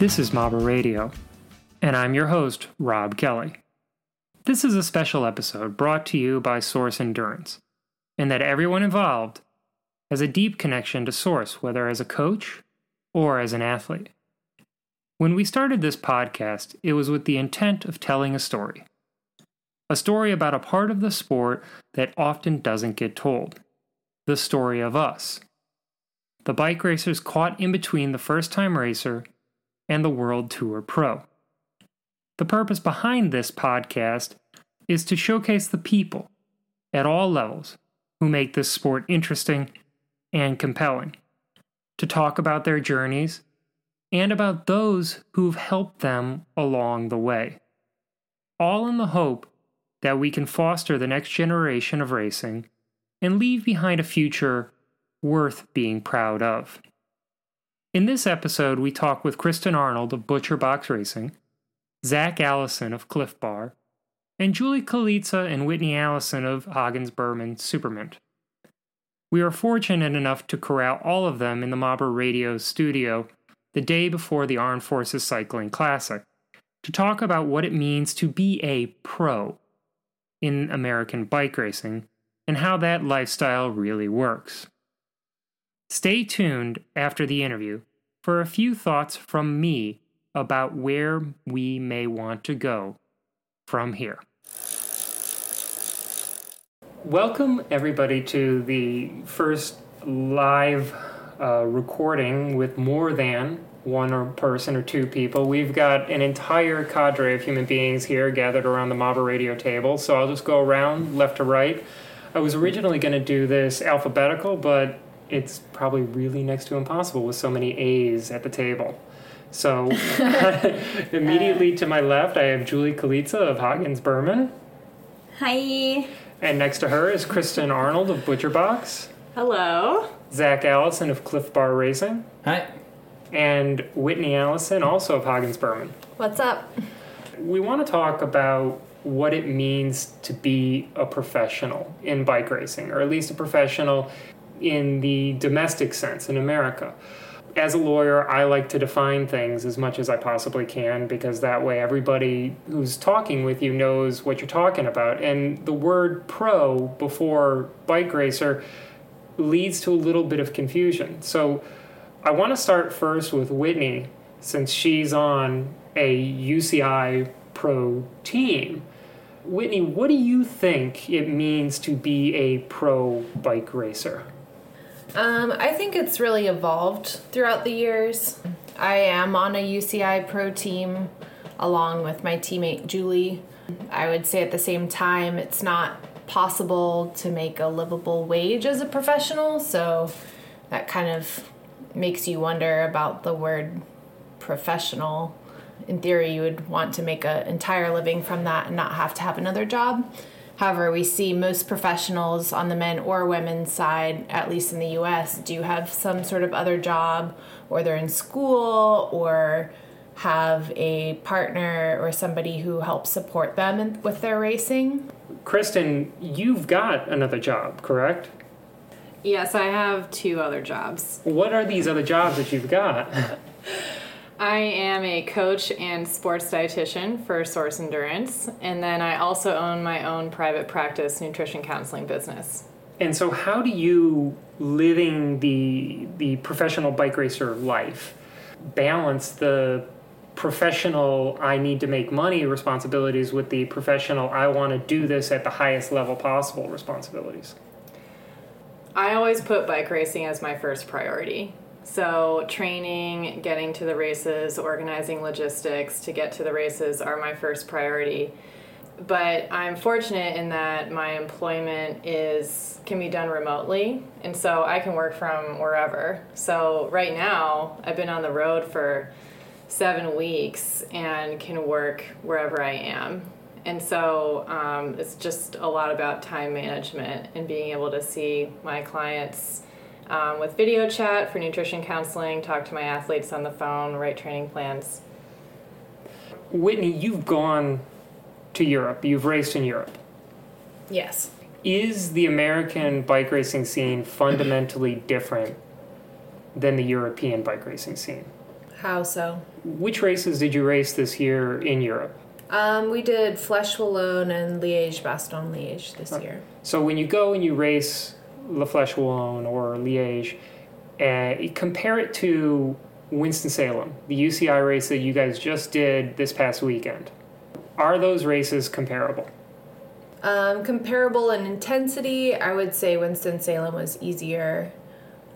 This is Mobber Radio, and I'm your host, Rob Kelly. This is a special episode brought to you by Source Endurance, in that everyone involved has a deep connection to Source, whether as a coach or as an athlete. When we started this podcast, it was with the intent of telling a story. A story about a part of the sport that often doesn't get told. The story of us. The bike racers caught in between the first time racer and the World Tour Pro. The purpose behind this podcast is to showcase the people at all levels who make this sport interesting and compelling, to talk about their journeys and about those who've helped them along the way. All in the hope that we can foster the next generation of racing and leave behind a future worth being proud of. In this episode, we talk with Kristen Arnold of Butcher Box Racing, Zach Allison of Clif Bar, and Julie Kalitza and Whitney Allison of Hagens Berman Supermint. We are fortunate enough to corral all of them in the Mobber Radio studio the day before the Armed Forces Cycling Classic to talk about what it means to be a pro in American bike racing and how that lifestyle really works. Stay tuned after the interview for a few thoughts from me about where we may want to go from here. Welcome, everybody, to the first live uh, recording with more than one or person or two people. We've got an entire cadre of human beings here gathered around the Mobber radio table, so I'll just go around left to right. I was originally going to do this alphabetical, but it's probably really next to impossible with so many A's at the table. So immediately to my left, I have Julie Kalitza of Hagens Berman. Hi. And next to her is Kristen Arnold of Butcher Box. Hello. Zach Allison of Clif Bar Racing. Hi. And Whitney Allison, also of Hagens Berman. What's up? We want to talk about what it means to be a professional in bike racing, or at least a professional in the domestic sense in America. As a lawyer, I like to define things as much as I possibly can because that way everybody who's talking with you knows what you're talking about. And the word pro before bike racer leads to a little bit of confusion. So I want to start first with Whitney since she's on a UCI pro team. Whitney, what do you think it means to be a pro bike racer? Um, I think it's really evolved throughout the years. I am on a UCI pro team along with my teammate Julie. I would say at the same time, it's not possible to make a livable wage as a professional, so that kind of makes you wonder about the word professional. In theory, you would want to make an entire living from that and not have to have another job. However, we see most professionals on the men or women's side, at least in the US, do have some sort of other job, or they're in school, or have a partner or somebody who helps support them with their racing. Kristen, you've got another job, correct? Yes, I have two other jobs. What are these other jobs that you've got? I am a coach and sports dietitian for Source Endurance, and then I also own my own private practice nutrition counseling business. And so, how do you, living the the professional bike racer life, balance the professional I need to make money responsibilities with the professional I want to do this at the highest level possible responsibilities? I always put bike racing as my first priority. So, training, getting to the races, organizing logistics to get to the races are my first priority. But I'm fortunate in that my employment is can be done remotely, and so I can work from wherever. So right now, I've been on the road for seven weeks and can work wherever I am. And so um, it's just a lot about time management and being able to see my clients um, with video chat for nutrition counseling, talk to my athletes on the phone, write training plans. Whitney, you've gone to Europe, you've raced in Europe. Yes. Is the American bike racing scene fundamentally different than the European bike racing scene? How so? Which races did you race this year in Europe? Um, we did Flèche Wallonne and Liège Bastogne Liège this year. So when you go and you race La Flèche Wallonne or Liège, uh, compare it to Winston-Salem, the UCI race that you guys just did this past weekend. Are those races comparable? Um, comparable in intensity, I would say Winston-Salem was easier.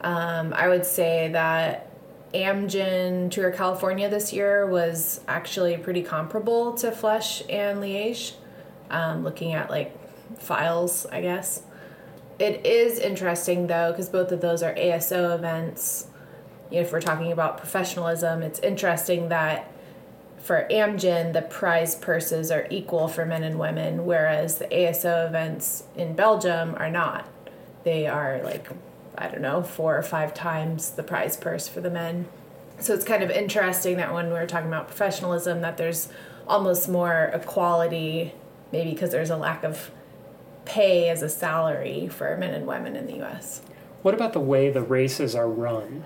Um, I would say that Amgen Tour California this year was actually pretty comparable to Flèche and Liège, um, looking at like files, I guess. It is interesting though, because both of those are ASO events. If we're talking about professionalism, it's interesting that for Amgen, the prize purses are equal for men and women, whereas the ASO events in Belgium are not. They are like I don't know, four or five times the prize purse for the men. So it's kind of interesting that when we're talking about professionalism, that there's almost more equality, maybe because there's a lack of pay as a salary for men and women in the U.S. What about the way the races are run?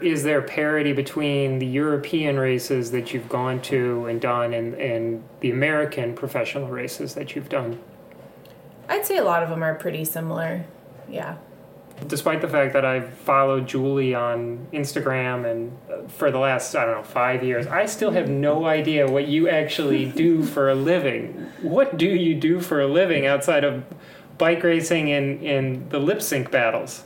Is there parity between the European races that you've gone to and done and, and the American professional races that you've done? I'd say a lot of them are pretty similar. Yeah despite the fact that I've followed Julie on Instagram and uh, for the last I don't know five years, I still have no idea what you actually do for a living. What do you do for a living outside of bike racing and, and the lip sync battles?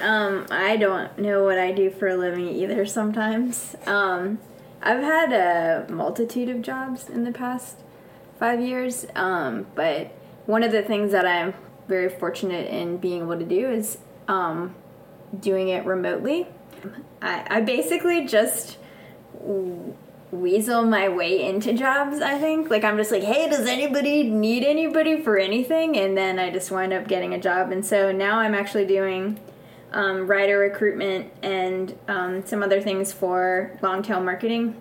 Um, I don't know what I do for a living either. Sometimes um, I've had a multitude of jobs in the past five years, um, but one of the things that I'm very fortunate in being able to do is um, doing it remotely. I, I basically just weasel my way into jobs, I think. Like, I'm just like, hey, does anybody need anybody for anything? And then I just wind up getting a job. And so now I'm actually doing um, rider recruitment and um, some other things for long tail marketing,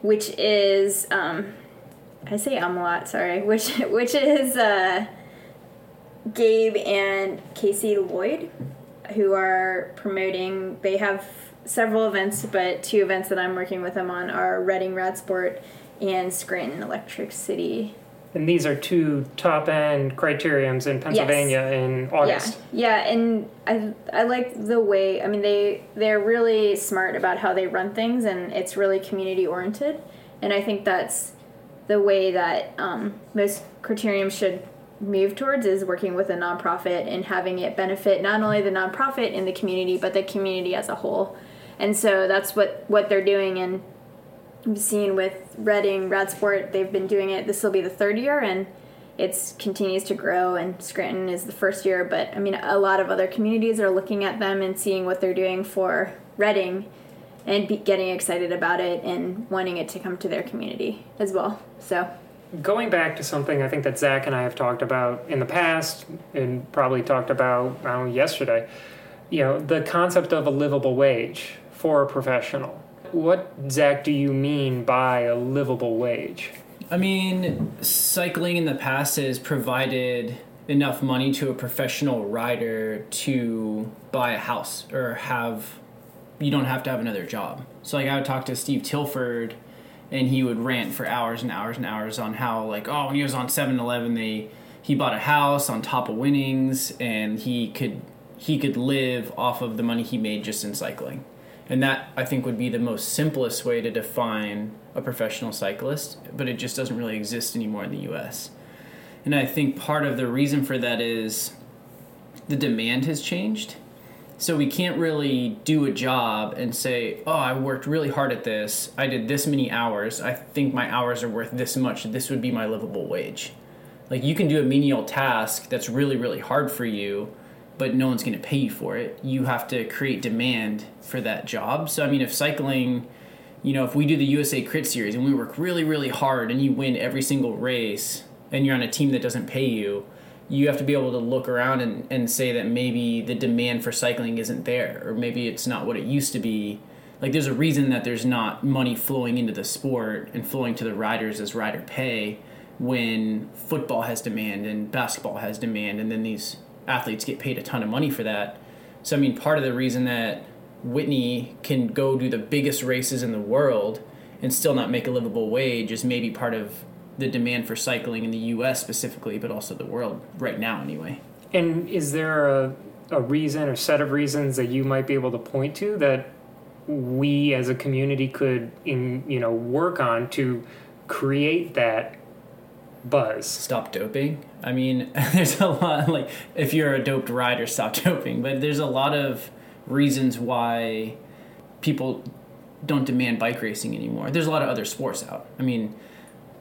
which is, um, I say um a lot, sorry, which, which is, uh, Gabe and Casey Lloyd, who are promoting. They have several events, but two events that I'm working with them on are Reading Radsport and Scranton Electric City. And these are two top end criteriums in Pennsylvania yes. in August. Yeah, yeah, and I I like the way I mean they they're really smart about how they run things, and it's really community oriented, and I think that's the way that um, most criteriums should move towards is working with a nonprofit and having it benefit not only the nonprofit in the community but the community as a whole. And so that's what what they're doing and we've seen with Reading, Radsport, they've been doing it. This will be the third year and it continues to grow and Scranton is the first year, but I mean a lot of other communities are looking at them and seeing what they're doing for Reading and getting excited about it and wanting it to come to their community as well. So going back to something I think that Zach and I have talked about in the past and probably talked about know, yesterday, you know, the concept of a livable wage for a professional. What, Zach, do you mean by a livable wage? I mean, cycling in the past has provided enough money to a professional rider to buy a house or have, you don't have to have another job. So, like, I would talk to Steve Tilford and he would rant for hours and hours and hours on how like oh when he was on 7-Eleven they he bought a house on top of winnings and he could he could live off of the money he made just in cycling. And that I think would be the most simplest way to define a professional cyclist, but it just doesn't really exist anymore in the US. And I think part of the reason for that is the demand has changed so we can't really do a job and say, "Oh, I worked really hard at this. I did this many hours. I think my hours are worth this much. This would be my livable wage." Like you can do a menial task that's really really hard for you, but no one's going to pay you for it. You have to create demand for that job. So I mean, if cycling, you know, if we do the USA Crit Series and we work really really hard and you win every single race and you're on a team that doesn't pay you, you have to be able to look around and, and say that maybe the demand for cycling isn't there or maybe it's not what it used to be. Like there's a reason that there's not money flowing into the sport and flowing to the riders as rider pay when football has demand and basketball has demand and then these athletes get paid a ton of money for that. So i mean part of the reason that Whitney can go do the biggest races in the world and still not make a livable wage is maybe part of the demand for cycling in the U.S. specifically, but also the world right now, anyway. And is there a, a reason or set of reasons that you might be able to point to that we as a community could, in you know, work on to create that buzz? Stop doping. I mean, there's a lot like if you're a doped rider, stop doping. But there's a lot of reasons why people don't demand bike racing anymore. There's a lot of other sports out. I mean,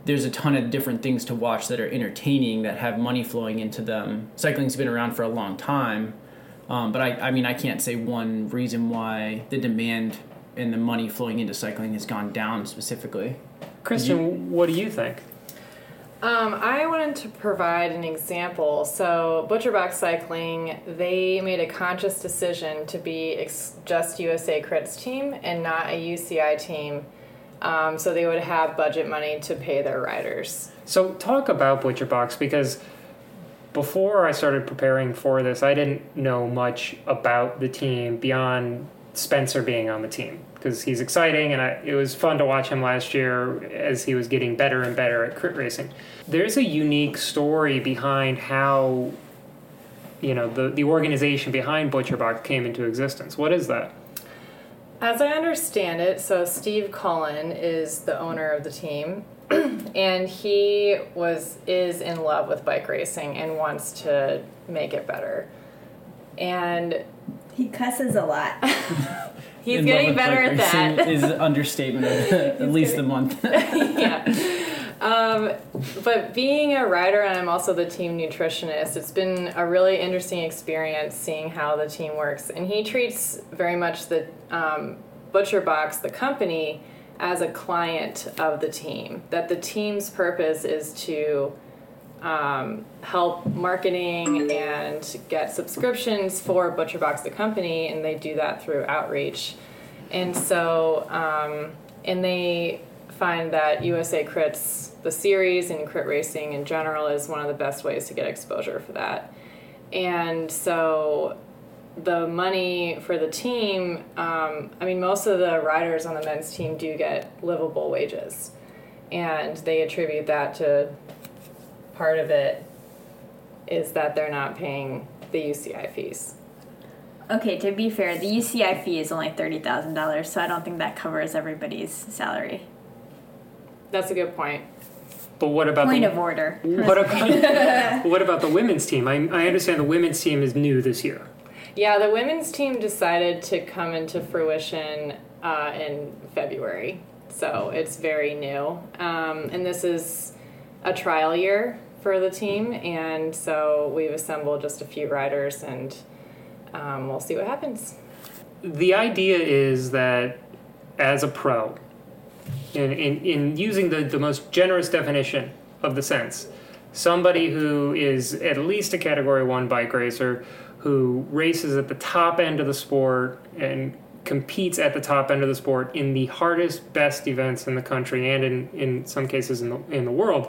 there's a ton of different things to watch that are entertaining that have money flowing into them. Cycling's been around for a long time, um, but I, I mean, I can't say one reason why the demand and the money flowing into cycling has gone down specifically. Kristen, what do you think? Um, I wanted to provide an example. So, Butcherbox Cycling, they made a conscious decision to be ex- just USA Crits team and not a UCI team. Um, so they would have budget money to pay their riders. So talk about Butcher Box because before I started preparing for this, I didn't know much about the team beyond Spencer being on the team because he's exciting and I, it was fun to watch him last year as he was getting better and better at crit racing. There's a unique story behind how you know the the organization behind Butcher Box came into existence. What is that? As I understand it, so Steve Cullen is the owner of the team, and he was is in love with bike racing and wants to make it better. And He cusses a lot. he's In love getting with better at that. racing Is an understatement of at least a month. yeah. Um, but being a rider and I'm also the team nutritionist, it's been a really interesting experience seeing how the team works. And he treats very much the um, Butcher Box, the company, as a client of the team. That the team's purpose is to um, help marketing and get subscriptions for ButcherBox the company, and they do that through outreach. And so, um, and they find that USA Crits, the series, and crit racing in general is one of the best ways to get exposure for that. And so, the money for the team, um, I mean, most of the riders on the men's team do get livable wages. And they attribute that to part of it is that they're not paying the UCI fees. okay, to be fair, the UCI fee is only thirty thousand dollars, so I don't think that covers everybody's salary. That's a good point. But what about Point the of order. what about what about the women's team? I, I understand the women's team is new this year. Yeah, the women's team decided to come into fruition uh, in February, so it's very new. Um, and this is a trial year for the team, and so we've assembled just a few riders, and um, we'll see what happens. the idea is that as a pro, in, in, in using the, the most generous definition of the sense, somebody who is at least a category one bike racer who races at the top end of the sport and competes at the top end of the sport in the hardest, best events in the country and in, in some cases in the, in the world.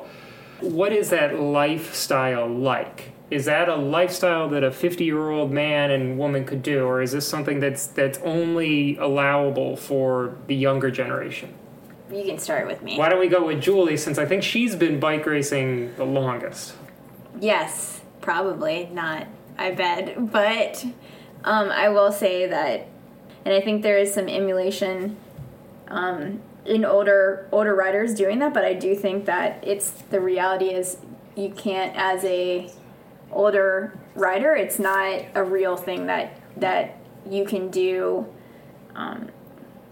What is that lifestyle like? Is that a lifestyle that a 50 year old man and woman could do, or is this something that's that's only allowable for the younger generation? You can start with me. Why don't we go with Julie, since I think she's been bike racing the longest? Yes, probably not. I bet, but um, I will say that, and I think there is some emulation um, in older older riders doing that. But I do think that it's the reality is you can't as a older rider. It's not a real thing that that you can do um,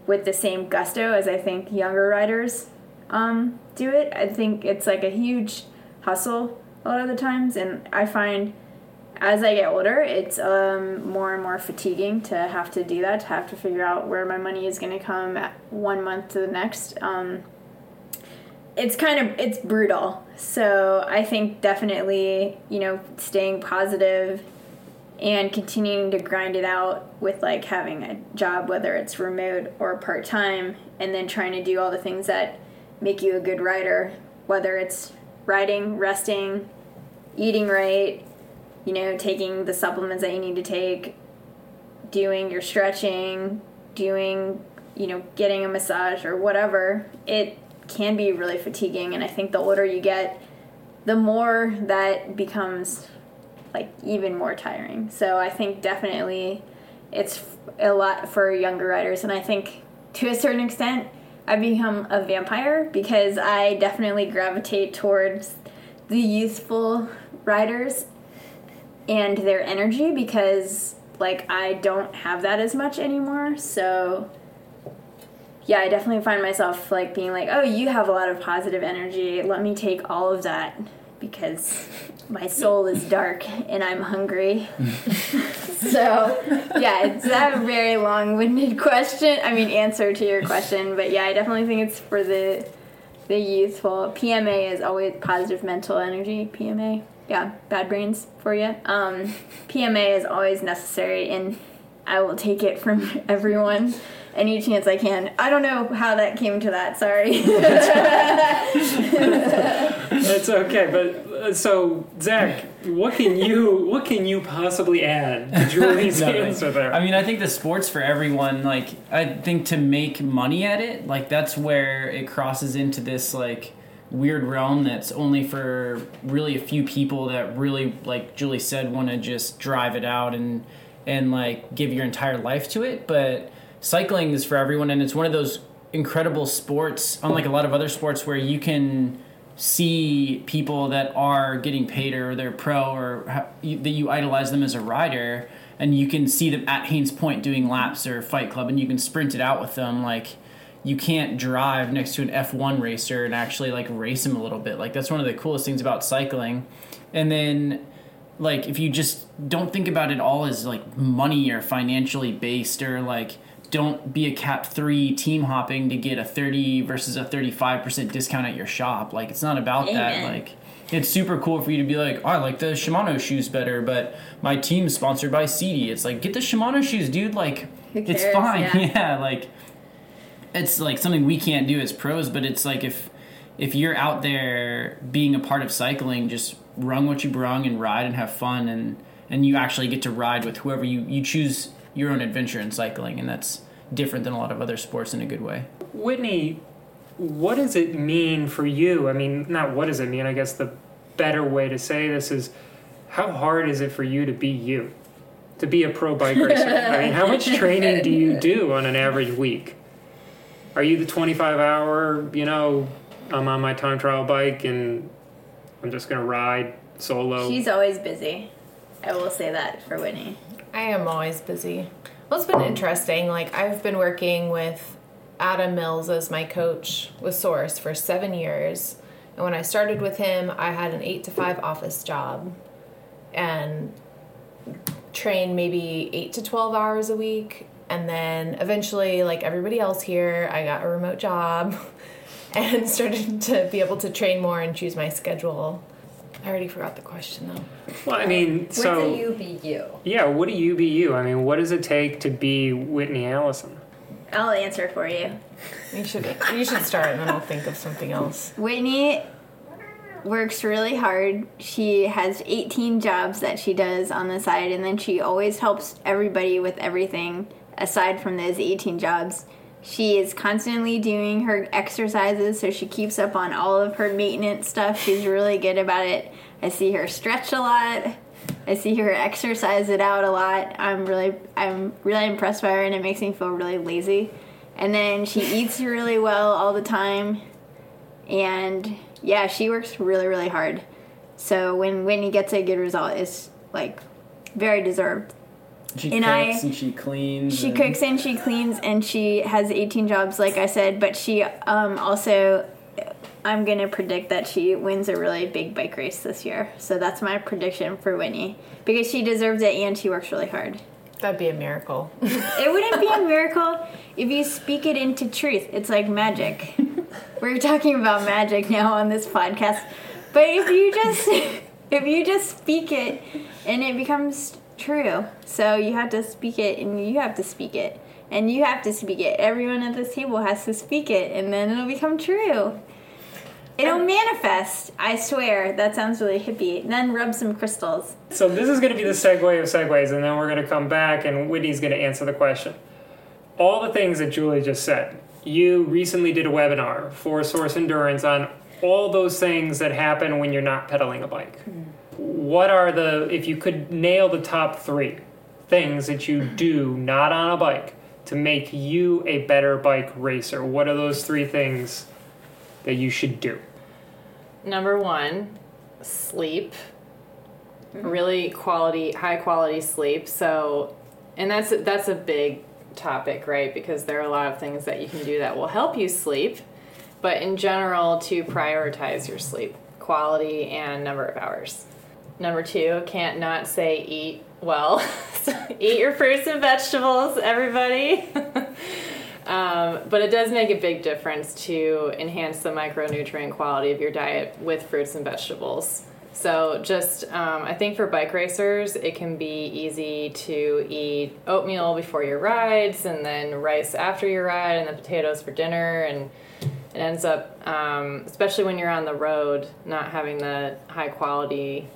with the same gusto as I think younger riders um, do it. I think it's like a huge hustle a lot of the times, and I find as I get older, it's um, more and more fatiguing to have to do that, to have to figure out where my money is going to come one month to the next. Um, it's kind of it's brutal. So I think definitely you know staying positive and continuing to grind it out with like having a job, whether it's remote or part time, and then trying to do all the things that make you a good writer whether it's writing resting, eating right, you know, taking the supplements that you need to take, doing your stretching, doing, you know, getting a massage or whatever, it can be really fatiguing. And I think the older you get, the more that becomes like even more tiring. So I think definitely it's a lot for younger riders. And I think to a certain extent, I've become a vampire because I definitely gravitate towards the youthful riders and their energy because like I don't have that as much anymore. So yeah, I definitely find myself like being like, "Oh, you have a lot of positive energy. Let me take all of that because my soul is dark and I'm hungry." so, yeah, it's a very long-winded question. I mean, answer to your question, but yeah, I definitely think it's for the the youthful. PMA is always positive mental energy. PMA, yeah, bad brains for you. Um, PMA is always necessary, and I will take it from everyone any chance I can. I don't know how that came to that. Sorry. It's okay, but uh, so Zach, what can you what can you possibly add to Julie's No, no. answer there? I mean, I think the sports for everyone. Like, I think to make money at it, like that's where it crosses into this like weird realm that's only for really a few people that really, like Julie said, want to just drive it out and and like give your entire life to it. But cycling is for everyone, and it's one of those incredible sports, unlike a lot of other sports, where you can see people that are getting paid or they're pro or you, that you idolize them as a rider and you can see them at Hains Point doing laps or Fight Club and you can sprint it out with them. Like you can't drive next to an F1 racer and actually like race him a little bit. Like that's one of the coolest things about cycling. And then like if you just don't think about it all as like money or financially based or like don't be a cap 3 team hopping to get a 30 versus a 35% discount at your shop like it's not about that like it's super cool for you to be like, oh, I like the Shimano shoes better, but my team's sponsored by Sidi. It's like, get the Shimano shoes, dude. Like, it's fine. Yeah. Yeah. like it's like something we can't do as pros, but it's like if if you're out there being a part of cycling, just run what you brung and ride and have fun and and you actually get to ride with whoever you you choose your own adventure in cycling, and that's different than a lot of other sports in a good way. Whitney, what does it mean for you? I mean, not what does it mean. I guess the better way to say this is, how hard is it for you to be you, to be a pro bike racer? I mean, how much training do you do on an average week? Are you the 25 hour, you know, I'm on my time trial bike and I'm just going to ride solo? She's always busy. I will say that for Whitney. I am always busy. Well, it's been interesting. Like, I've been working with Adam Mills as my coach with Source for seven years. And when I started with him, I had an eight to five office job and trained maybe eight to 12 hours a week. And then eventually, like everybody else here, I got a remote job and started to be able to train more and choose my schedule. I already forgot the question though. well, I mean, What so. do you be you? Yeah, what do you be you? I mean, what does it take to be Whitney Allison? I'll answer for you. You should you should start and then I'll think of something else. Whitney works really hard. She has 18 jobs that she does on the side, and then she always helps everybody with everything aside from those 18 jobs. She is constantly doing her exercises, so she keeps up on all of her maintenance stuff. She's really good about it. I see her stretch a lot. I see her exercise it out a lot. I'm really I'm really impressed by her and it makes me feel really lazy. And then she eats really well all the time and yeah, she works really, really hard. So when Whitney gets a good result, it's like very deserved. She And I- and she cleans. She and- cooks and she cleans and she has 18 jobs, like I said. But she um, also, I'm gonna predict that she wins a really big bike race this year. So that's my prediction for Winnie because she deserves it and she works really hard. That'd be a miracle. It wouldn't be a miracle if you speak it into truth. It's like magic. We're talking about magic now on this podcast. But if you just if you just speak it and it becomes true. So you have to speak it and you have to speak it. And you have to speak it. Everyone at this table has to speak it and then it'll become true. It'll manifest. I swear. That sounds really hippie. Then rub some crystals. So this is going to be the segue of segues, and then we're going to come back, and Whitney's going to answer the question. all the things that Julie just said. You recently did a webinar for Source Endurance on all those things that happen when you're not pedaling a bike. Hmm. What are the, if you could nail the top three things that you do not on a bike to make you a better bike racer, what are those three things that you should do? Number one, sleep. Mm-hmm. Really quality, high quality sleep. So, and that's that's a big topic, right? Because there are a lot of things that you can do that will help you sleep, but in general, to prioritize your sleep quality and number of hours. Number two, can't not say eat well. so eat your fruits and vegetables, everybody. um, but it does make a big difference to enhance the micronutrient quality of your diet with fruits and vegetables. So, just um, I think for bike racers, it can be easy to eat oatmeal before your rides, and then rice after your ride, and then potatoes for dinner, and it ends up, um, especially when you're on the road, not having the high quality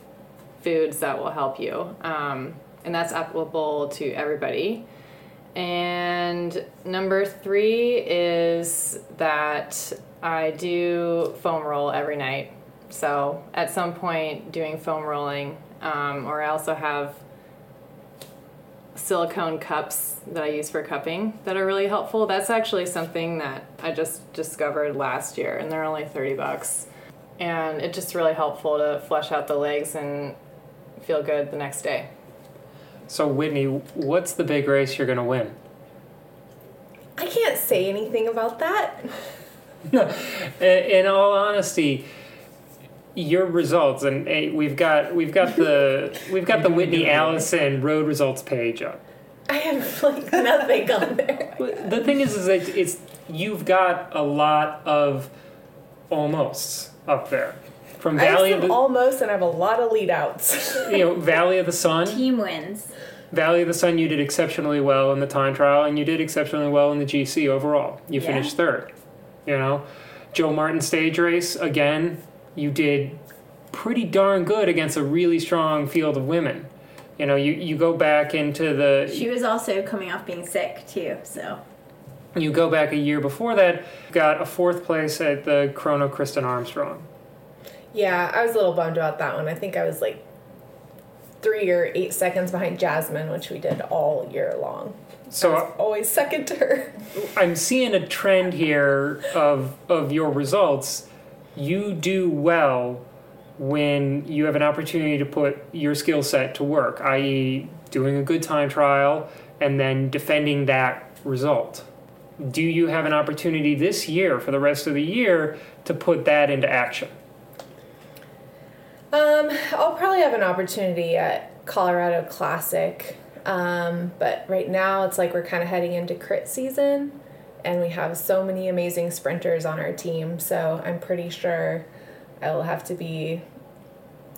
foods that will help you. Um, and that's applicable to everybody. And number three is that I do foam roll every night. So at some point, doing foam rolling, um, or I also have silicone cups that I use for cupping that are really helpful. That's actually something that I just discovered last year, and they're only 30 bucks. And it's just really helpful to flush out the legs and feel good the next day. So, Whitney, what's the big race you're going to win? I can't say anything about that. In all honesty, your results, and eh, we've got we've got the we've got the Whitney Allison road results page up. I have like nothing on there. The thing is, is that it's you've got a lot of almosts up there. From I have Valley of some the almost, and I have a lot of lead outs. you know Valley of the Sun. Team wins. Valley of the Sun, you did exceptionally well in the time trial, and you did exceptionally well in the GC overall. You Yeah. finished third. You know, Joe Martin stage race again. You did pretty darn good against a really strong field of women. You know, you, you go back into the She was also coming off being sick too, so you go back a year before that, got a fourth place at the Chrono Kristin Armstrong. Yeah, I was a little bummed about that one. I think I was like three or eight seconds behind Jasmine, which we did all year long. So I was always second to her. I'm seeing a trend here of of your results. You do well when you have an opportunity to put your skill set to work, i.e., doing a good time trial and then defending that result. Do you have an opportunity this year for the rest of the year to put that into action? Um, I'll probably have an opportunity at Colorado Classic. Um, but right now it's like we're kind of heading into crit season and we have so many amazing sprinters on our team. So I'm pretty sure I will have to be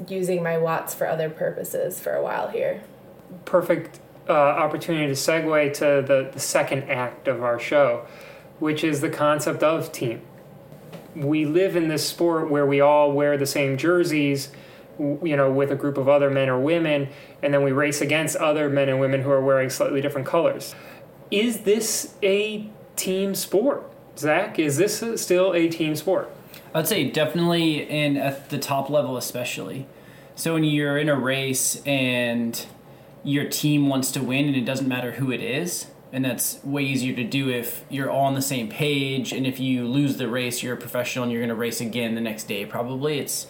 using my watts for other purposes for a while here. perfect uh, opportunity to segue to the, the second act of our show, which is the concept of team. We live in this sport where we all wear the same jerseys, you know, with a group of other men or women, and then we race against other men and women who are wearing slightly different colors. Is this a team sport? Zach, is this still a team sport? I'd say definitely in at the top level, especially. So when you're in a race and your team wants to win, and it doesn't matter who it is, and that's way easier to do if you're all on the same page. And if you lose the race, you're a professional and you're going to race again the next day. Probably it's,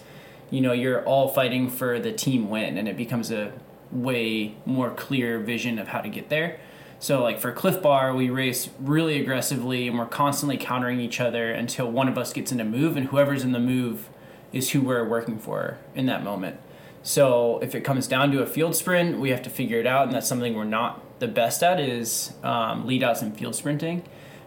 you know, you're all fighting for the team win, and it becomes a way more clear vision of how to get there. So, like for Clif Bar, we race really aggressively and we're constantly countering each other until one of us gets in a move, and whoever's in the move is who we're working for in that moment. So, if it comes down to a field sprint, we have to figure it out, and that's something we're not the best at is um, lead outs and field sprinting.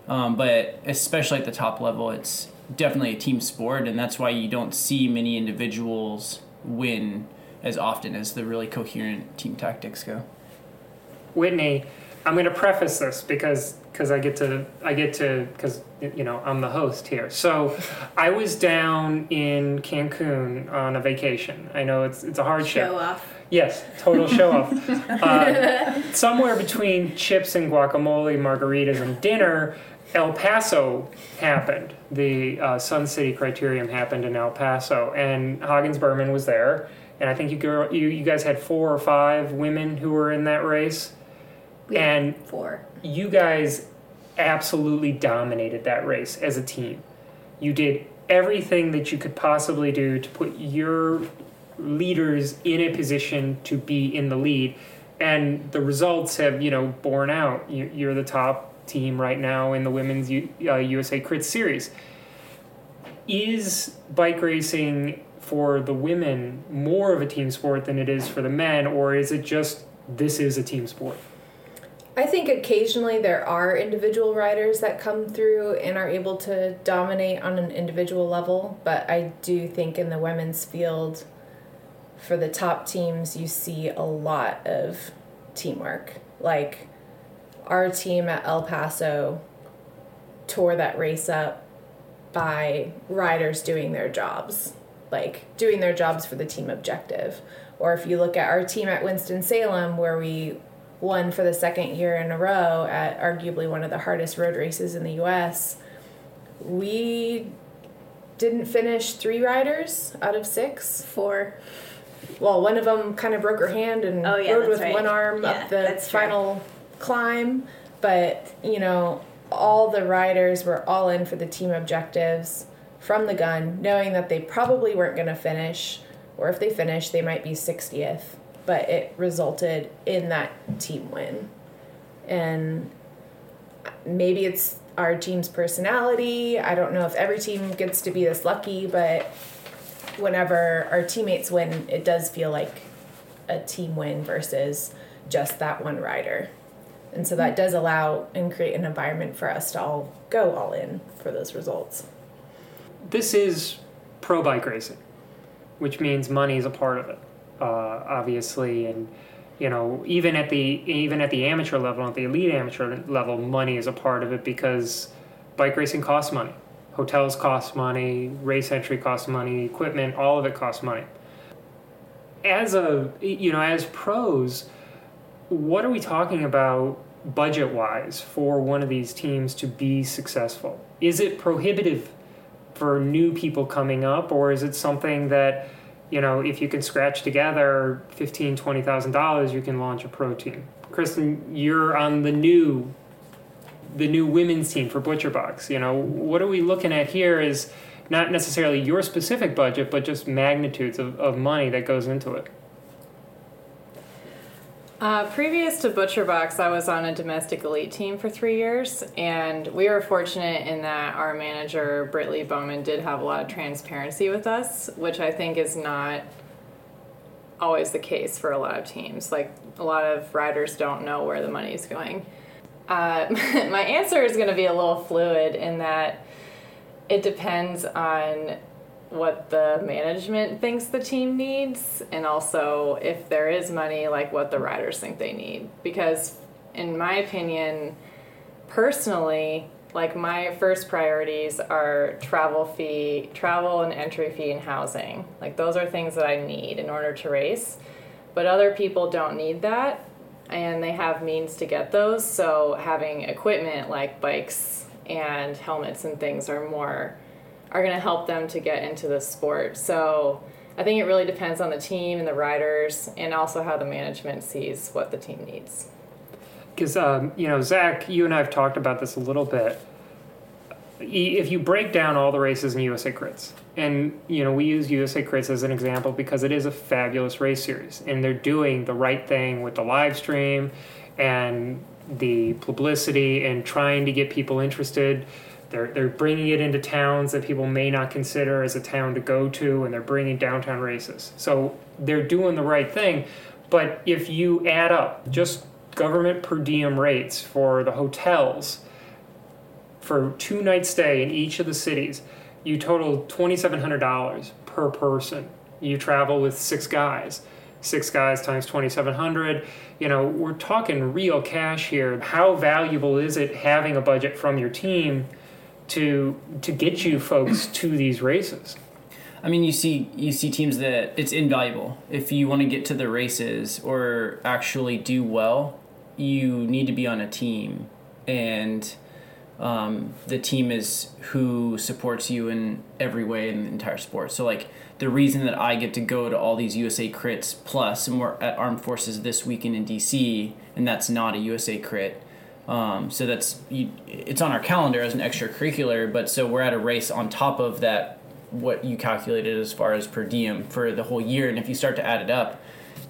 Um, but especially at the top level, it's definitely a team sport, and that's why you don't see many individuals win as often as the really coherent team tactics go. Whitney, I'm going to preface this because because I get to I get to because you know I'm the host here. So I was down in Cancun on a vacation. I know it's it's a hardship. show off. Yes, total show off. Uh, somewhere between chips and guacamole, margaritas, and dinner, El Paso happened. The uh, Sun City Criterium happened in El Paso, and Hagens Berman was there. And I think you, girl, you you guys had four or five women who were in that race, We and four. you guys absolutely dominated that race as a team. You did everything that you could possibly do to put your leaders in a position to be in the lead, and the results have you know borne out. You're the top team right now in the women's U- uh, USA Crit Series. Is bike racing for the women more of a team sport than it is for the men, or is it just this is a team sport? I think occasionally there are individual riders that come through and are able to dominate on an individual level, but I do think in the women's field, for the top teams, you see a lot of teamwork. Like our team at El Paso tore that race up by riders doing their jobs, like doing their jobs for the team objective. Or if you look at our team at Winston-Salem, where we won for the second year in a row at arguably one of the hardest road races in the US, we didn't finish three riders out of six. Four. Well, one of them kind of broke her hand and Oh, yeah, rode with right. one arm Yeah, up the that's true. Climb. But, you know, all the riders were all in for the team objectives from the gun, knowing that they probably weren't going to finish, or if they finished, they might be 60th. But it resulted in that team win. And maybe it's our team's personality. I don't know if every team gets to be this lucky, but whenever our teammates win, it does feel like a team win versus just that one rider. And so that does allow and create an environment for us to all go all in for those results. this is pro bike racing, which means money is a part of it, uh, obviously, and you know even at the even at the amateur level, at the elite amateur level, money is a part of it because bike racing costs money, hotels cost money, race entry costs money, equipment, all of it costs money. As a you know as pros, what are we talking about budget wise for one of these teams to be successful? Is it prohibitive for new people coming up, or is it something that you know if you can scratch together fifteen twenty thousand dollars, you can launch a pro team? Kristen, you're on the new the new women's team for Butcher Box. You know what are we looking at here? Is not necessarily your specific budget, but just magnitudes of, of money that goes into it. Uh, previous to Butcher Box, I was on a domestic elite team for three years, and we were fortunate in that our manager, Britley Bowman, did have a lot of transparency with us, which I think is not always the case for a lot of teams. Like, a lot of riders don't know where the money is going. Uh, my answer is going to be a little fluid in that it depends on what the management thinks the team needs and also if there is money like what the riders think they need. Because in my opinion personally like my first priorities are travel fee travel and entry fee and housing. Like those are things that i need in order to race but other people don't need that and they have means to get those. So having equipment like bikes and helmets and things are more are going to help them to get into the sport. So I think it really depends on the team and the riders, and also how the management sees what the team needs. Because um, you know, Zach, you and I have talked about this a little bit. If you break down all the races in USA Crits, and you know, we use USA Crits as an example because it is a fabulous race series, and they're doing the right thing with the live stream and the publicity and trying to get people interested. They're they're bringing it into towns that people may not consider as a town to go to, and they're bringing downtown races. So they're doing the right thing. But if you add up just government per diem rates for the hotels for two night stay in each of the cities, you total twenty seven hundred dollars per person. You travel with six guys. Six guys times twenty seven hundred. You know, we're talking real cash here. How valuable is it having a budget from your team to to get you folks to these races? I mean, you see you see teams that it's invaluable if you want to get to the races or actually do well. You need to be on a team, and um, the team is who supports you in every way in the entire sport. So like the reason that I get to go to all these USA crits plus, and we're at Armed Forces this weekend in DC, and that's not a USA crit. Um, so that's you, it's on our calendar as an extracurricular, but so we're at a race on top of that what you calculated as far as per diem for the whole year, and if you start to add it up,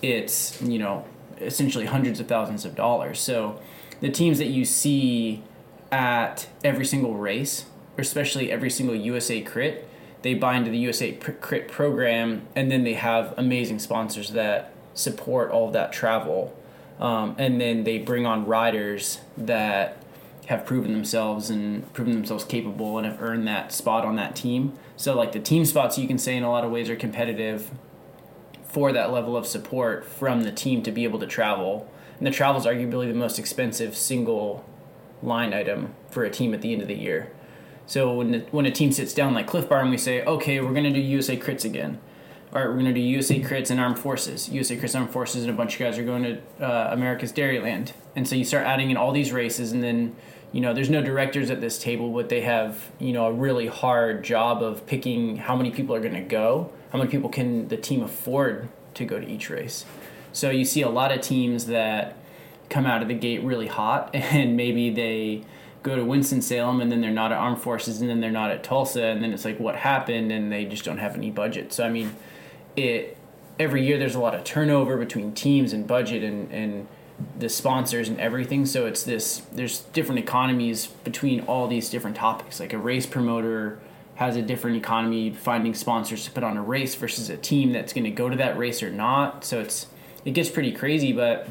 it's you know essentially hundreds of thousands of dollars. So the teams that you see at every single race, especially every single USA crit, they buy into the USA crit program, and then they have amazing sponsors that support all of that travel. Um, and then they bring on riders that have proven themselves and proven themselves capable and have earned that spot on that team. So like the team spots you can say in a lot of ways are competitive for that level of support from the team to be able to travel. And the travel is arguably the most expensive single line item for a team at the end of the year. So when the, when a team sits down like Clif Bar and we say, okay, we're going to do USA crits again. All right, we're going to do USA crits and armed forces. USA crits and armed forces and a bunch of guys are going to uh, America's Dairyland. And so you start adding in all these races and then you know, there's no directors at this table, but they have, you know, a really hard job of picking how many people are going to go, how many people can the team afford to go to each race. So you see a lot of teams that come out of the gate really hot, and maybe they go to Winston Salem, and then they're not at Armed Forces, and then they're not at Tulsa, and then it's like, what happened? And they just don't have any budget. So I mean, it every year there's a lot of turnover between teams and budget and and the sponsors and everything. So it's this. There's different economies between all these different topics. Like a race promoter has a different economy finding sponsors to put on a race versus a team that's going to go to that race or not. So it's it gets pretty crazy, but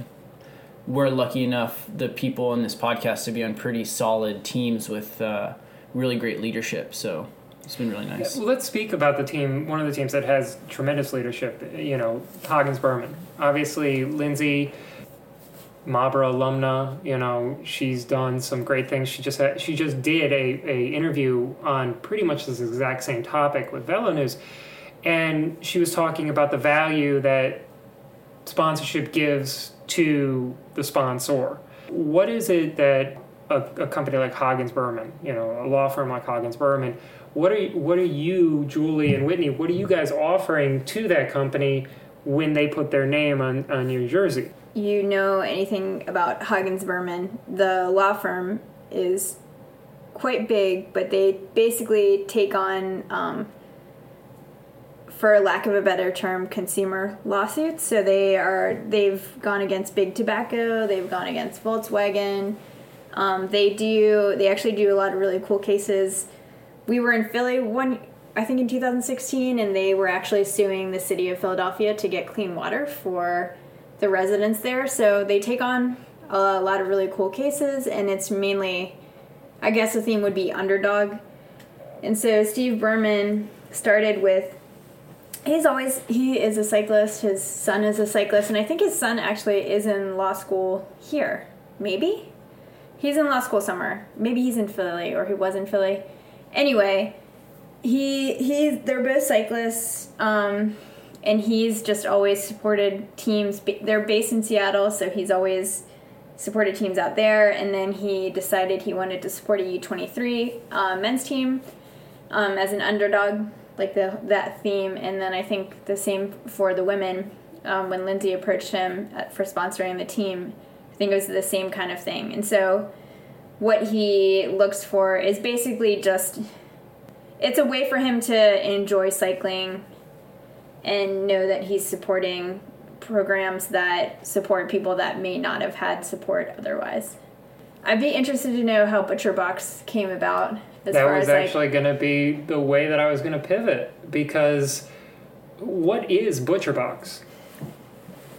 we're lucky enough the people in this podcast to be on pretty solid teams with uh, really great leadership. So it's been really nice. Yeah, let's speak about the team. One of the teams that has tremendous leadership. You know, Hagens Berman. Obviously, Lindsay Marlboro alumna. You know, she's done some great things. She just had, she just did a, a interview on pretty much this exact same topic with Velo News, and she was talking about the value that sponsorship gives to the sponsor. What is it that a, a company like Hagens Berman, you know, a law firm like Hagens Berman, what are what are you, Julie and Whitney, what are you guys offering to that company when they put their name on, on your jersey? you know anything about Hagens Berman, the law firm is quite big, but they basically take on, um, for lack of a better term, consumer lawsuits. So they are they've gone against Big Tobacco, they've gone against Volkswagen. Um, they do they actually do a lot of really cool cases. We were in Philly one I think in 2016, and they were actually suing the city of Philadelphia to get clean water for the residents there. So they take on a lot of really cool cases, and it's mainly, I guess the theme would be underdog. And so Steve Berman started with. He's always he is a cyclist. His son is a cyclist, and I think his son actually is in law school here. Maybe he's in law school somewhere. Maybe he's in Philly or he was in Philly. Anyway, he he they're both cyclists. Um, and he's just always supported teams. They're based in Seattle, so he's always supported teams out there. And then he decided he wanted to support a U23 uh, men's team um, as an underdog, like the that theme. And then I think the same for the women. Um, when Lindsay approached him at, for sponsoring the team, I think it was the same kind of thing. And so, what he looks for is basically just it's a way for him to enjoy cycling and know that he's supporting programs that support people that may not have had support otherwise. I'd be interested to know how Butcher Box came about. That was actually like, going to be the way that I was going to pivot because what is Butcher Box?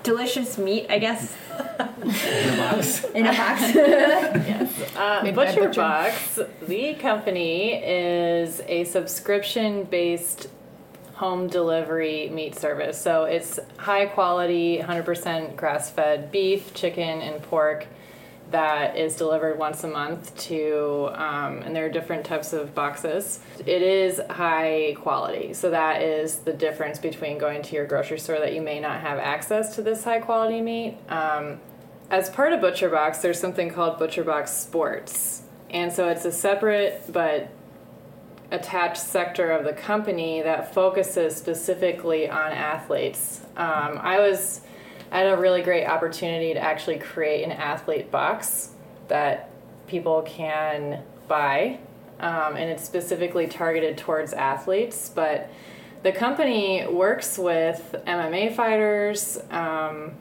Delicious meat, I guess. In a box. In a box. yes. Uh, Butcher Box, the company, is a subscription based home delivery meat service. So it's high quality, 100% grass fed beef, chicken, and pork that is delivered once a month to, um, and there are different types of boxes. It is high quality, so that is the difference between going to your grocery store that you may not have access to this high quality meat. Um, as part of Butcher Box, there's something called Butcher Box Sports, and so it's a separate but attached sector of the company that focuses specifically on athletes. Um, I was I had a really great opportunity to actually create an athlete box that people can buy, um, and it's specifically targeted towards athletes. But the company works with MMA fighters um,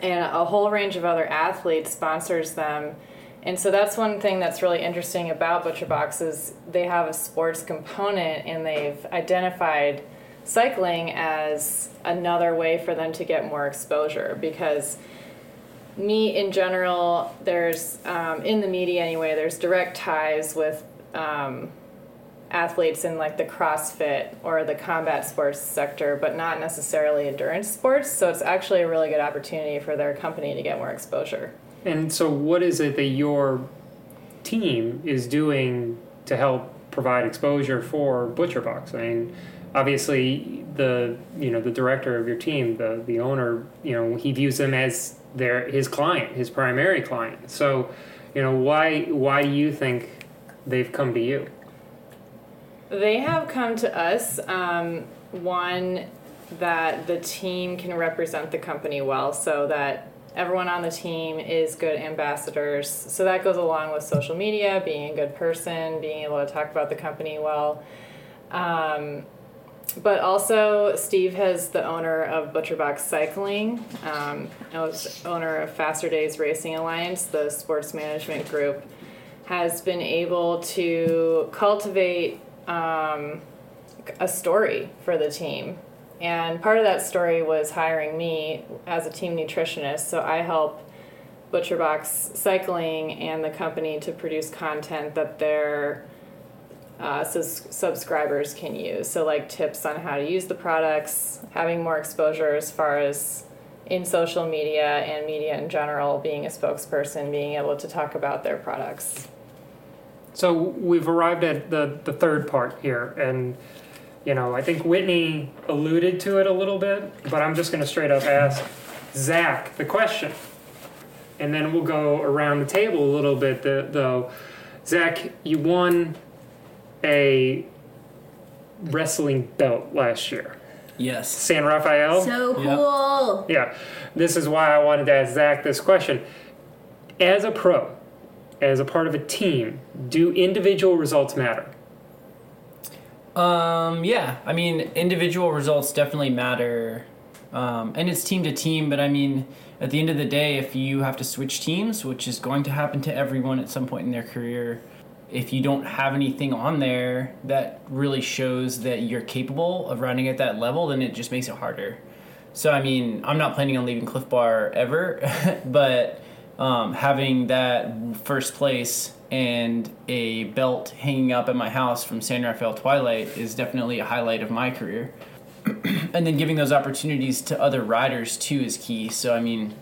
and a whole range of other athletes, sponsors them. And so that's one thing that's really interesting about Butcher Box is they have a sports component and they've identified cycling as another way for them to get more exposure because meat in general there's um, in the media anyway there's direct ties with um, athletes in like the crossfit or the combat sports sector but not necessarily endurance sports so it's actually a really good opportunity for their company to get more exposure And so, what is it that your team is doing to help provide exposure for Butcher Box? I mean, obviously, the you know the director of your team, the the owner, you know, he views them as their his client, his primary client. So, you know, why why do you think they've come to you? They have come to us. Um, one, that the team can represent the company well, so that everyone on the team is good ambassadors. So that goes along with social media, being a good person, being able to talk about the company well. Um, but also, Steve has the owner of ButcherBox Cycling. Um, owner of Faster Days Racing Alliance, the sports management group, has been able to cultivate um, a story for the team. And part of that story was hiring me as a team nutritionist. So I help ButcherBox Cycling and the company to produce content that their uh, sus- subscribers can use. So, like tips on how to use the products, having more exposure as far as in social media and media in general, being a spokesperson, being able to talk about their products. So we've arrived at the the third part here, and you know I think Whitney alluded to it a little bit, but I'm just going to straight up ask Zach the question, and then we'll go around the table a little bit. Though, Zach, you won a wrestling belt last year, Yes. San Rafael. So Yeah. cool. Yeah, this is why I wanted to ask Zach this question. As a pro, as a part of a team, do individual results matter? Um, yeah, I mean, individual results definitely matter, um, and it's team to team. But I mean, at the end of the day, if you have to switch teams, which is going to happen to everyone at some point in their career, if you don't have anything on there that really shows that you're capable of running at that level, then it just makes it harder. So I mean, I'm not planning on leaving Clif Bar ever, but um, having that first place and a belt hanging up at my house from San Rafael Twilight is definitely a highlight of my career. and then giving those opportunities to other riders too is key. So I mean,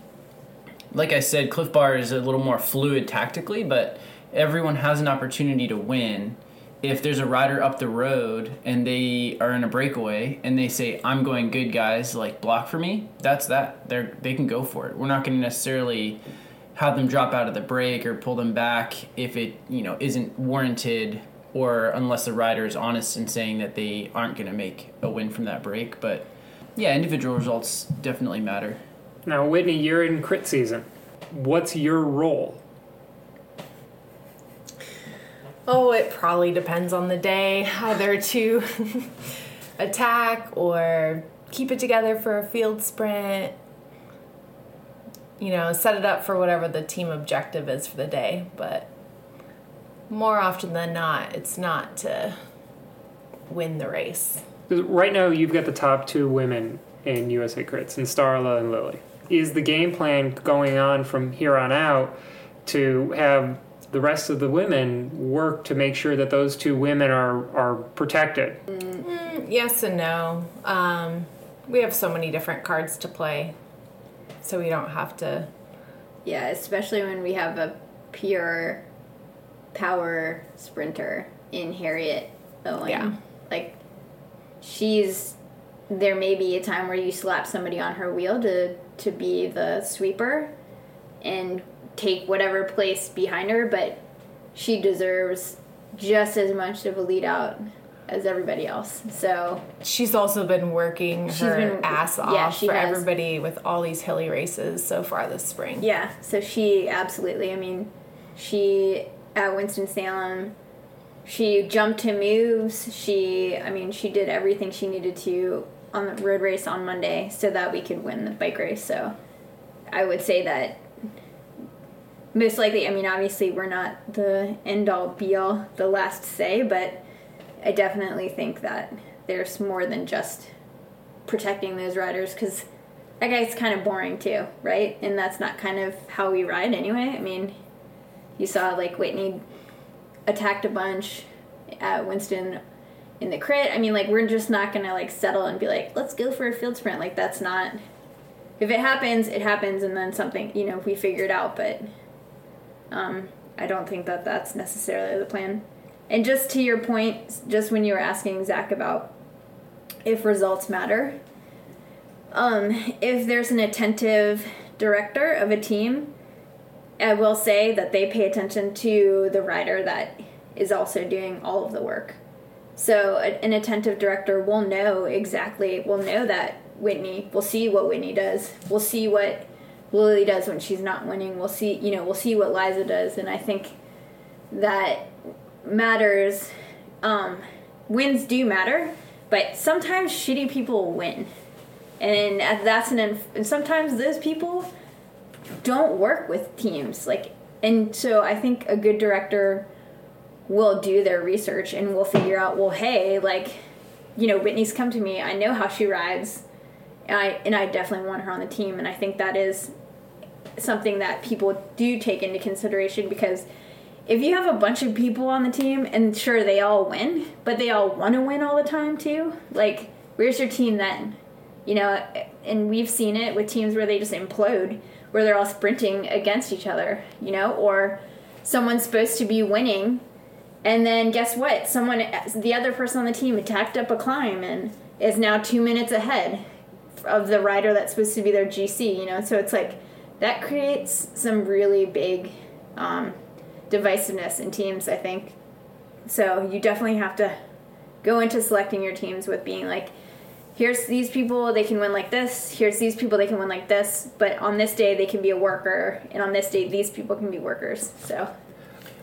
like I said, Clif Bar is a little more fluid tactically, but everyone has an opportunity to win. If there's a rider up the road and they are in a breakaway and they say, "I'm going good, guys, like block for me," that's that. They're they can go for it. We're not going to necessarily have them drop out of the break or pull them back if it you know isn't warranted or unless the rider is honest in saying that they aren't going to make a win from that break. But yeah, individual results definitely matter. Now, Whitney, you're in crit season. What's your role? Oh, it probably depends on the day, either to attack or keep it together for a field sprint. You know, set it up for whatever the team objective is for the day, but more often than not, it's not to win the race. Right now, you've got the top two women in USA Crits, and Starla and Lily. Is the game plan going on from here on out to have the rest of the women work to make sure that those two women are, are protected? Yes and no. Um, we have so many different cards to play, so we don't have to Yeah, especially when we have a pure power sprinter in Harriet Owen. Yeah. Like she's there may be a time where you slap somebody on her wheel to to be the sweeper and take whatever place behind her, but she deserves just as much of a lead out as everybody else. So She's also been working her been- ass off yeah, she for has. everybody with all these hilly races so far this spring. Yeah, so she absolutely. I mean, she at Winston Salem, she jumped to moves. She, I mean, she did everything she needed to on the road race on Monday so that we could win the bike race. So I would say that most likely. I mean, obviously, we're not the end all be all, the last say, but I definitely think that there's more than just protecting those riders because that guy's kind of boring too, right? And that's not kind of how we ride anyway. I mean, you saw like Whitney attacked a bunch at Winston in the crit. I mean, like we're just not gonna like settle and be like, let's go for a field sprint. Like that's not. If it happens, it happens, and then something you know we figure it out. But um, I don't think that that's necessarily the plan. And just to your point, just when you were asking Zach about if results matter, um, if there's an attentive director of a team, I will say that they pay attention to the rider that is also doing all of the work. So an attentive director will know exactly, will know that Whitney, will see what Whitney does, we'll see what Lily does when she's not winning, we'll see, you know, we'll see what Liza does, and I think that matters. Um, wins do matter, but sometimes shitty people win, and that's an. Inf- and sometimes those people don't work with teams like, and so I think a good director will do their research and will figure out. Well, hey, like, you know, Whitney's come to me. I know how she rides. I and I definitely want her on the team, and I think that is something that people do take into consideration because if you have a bunch of people on the team and sure they all win but they all want to win all the time too like where's your team then? You know and we've seen it with teams where they just implode where they're all sprinting against each other you know or someone's supposed to be winning and then guess what? Someone the other person on the team attacked up a climb and is now two minutes ahead of the rider that's supposed to be their gc you know so it's like that creates some really big um, divisiveness in teams, I think. So you definitely have to go into selecting your teams with being like, here's these people, they can win like this, here's these people, they can win like this, but on this day they can be a worker, and on this day these people can be workers. So,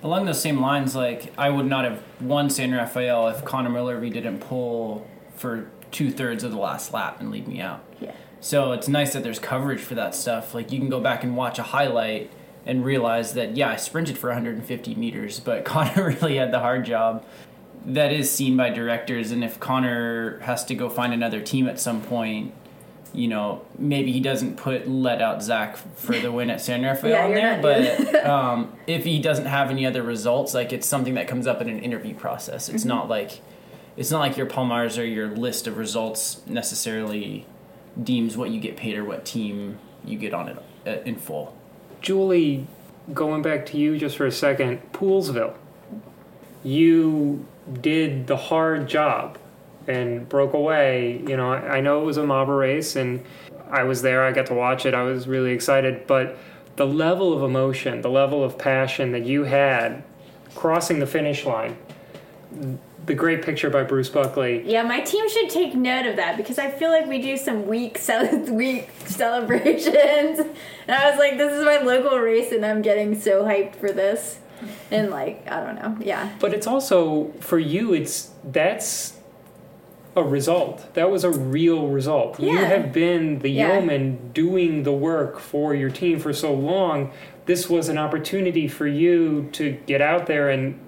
Along those same lines, like I would not have won San Rafael if Connor Miller didn't pull for two thirds of the last lap and lead me out. yeah. So it's nice that there's coverage for that stuff. Like you can go back and watch a highlight and realize that yeah, I sprinted for 150 meters, but Connor really had the hard job. That is seen by directors, and if Connor has to go find another team at some point, you know, maybe he doesn't put let out Zach for the win at San Rafael Yeah, you're there, but um, if he doesn't have any other results, like it's something that comes up in an interview process. It's Mm-hmm. not like it's not like your Palmarès or your list of results necessarily deems what you get paid or what team you get on it uh, in full. Julie, going back to you just for a second, Poolesville. You did the hard job and broke away. You know, I I know it was a mob race and I was there, I got to watch it, I was really excited, but the level of emotion, the level of passion that you had crossing the finish line, the great picture by Bruce Buckley. Yeah, my team should take note of that because I feel like we do some weak, cel- weak celebrations. And I was like, this is my local race, and I'm getting so hyped for this. And like, I don't know. Yeah. But it's also for you. It's that's a result. That was a real result. Yeah. You have been the Yeah. yeoman doing the work for your team for so long. This was an opportunity for you to get out there and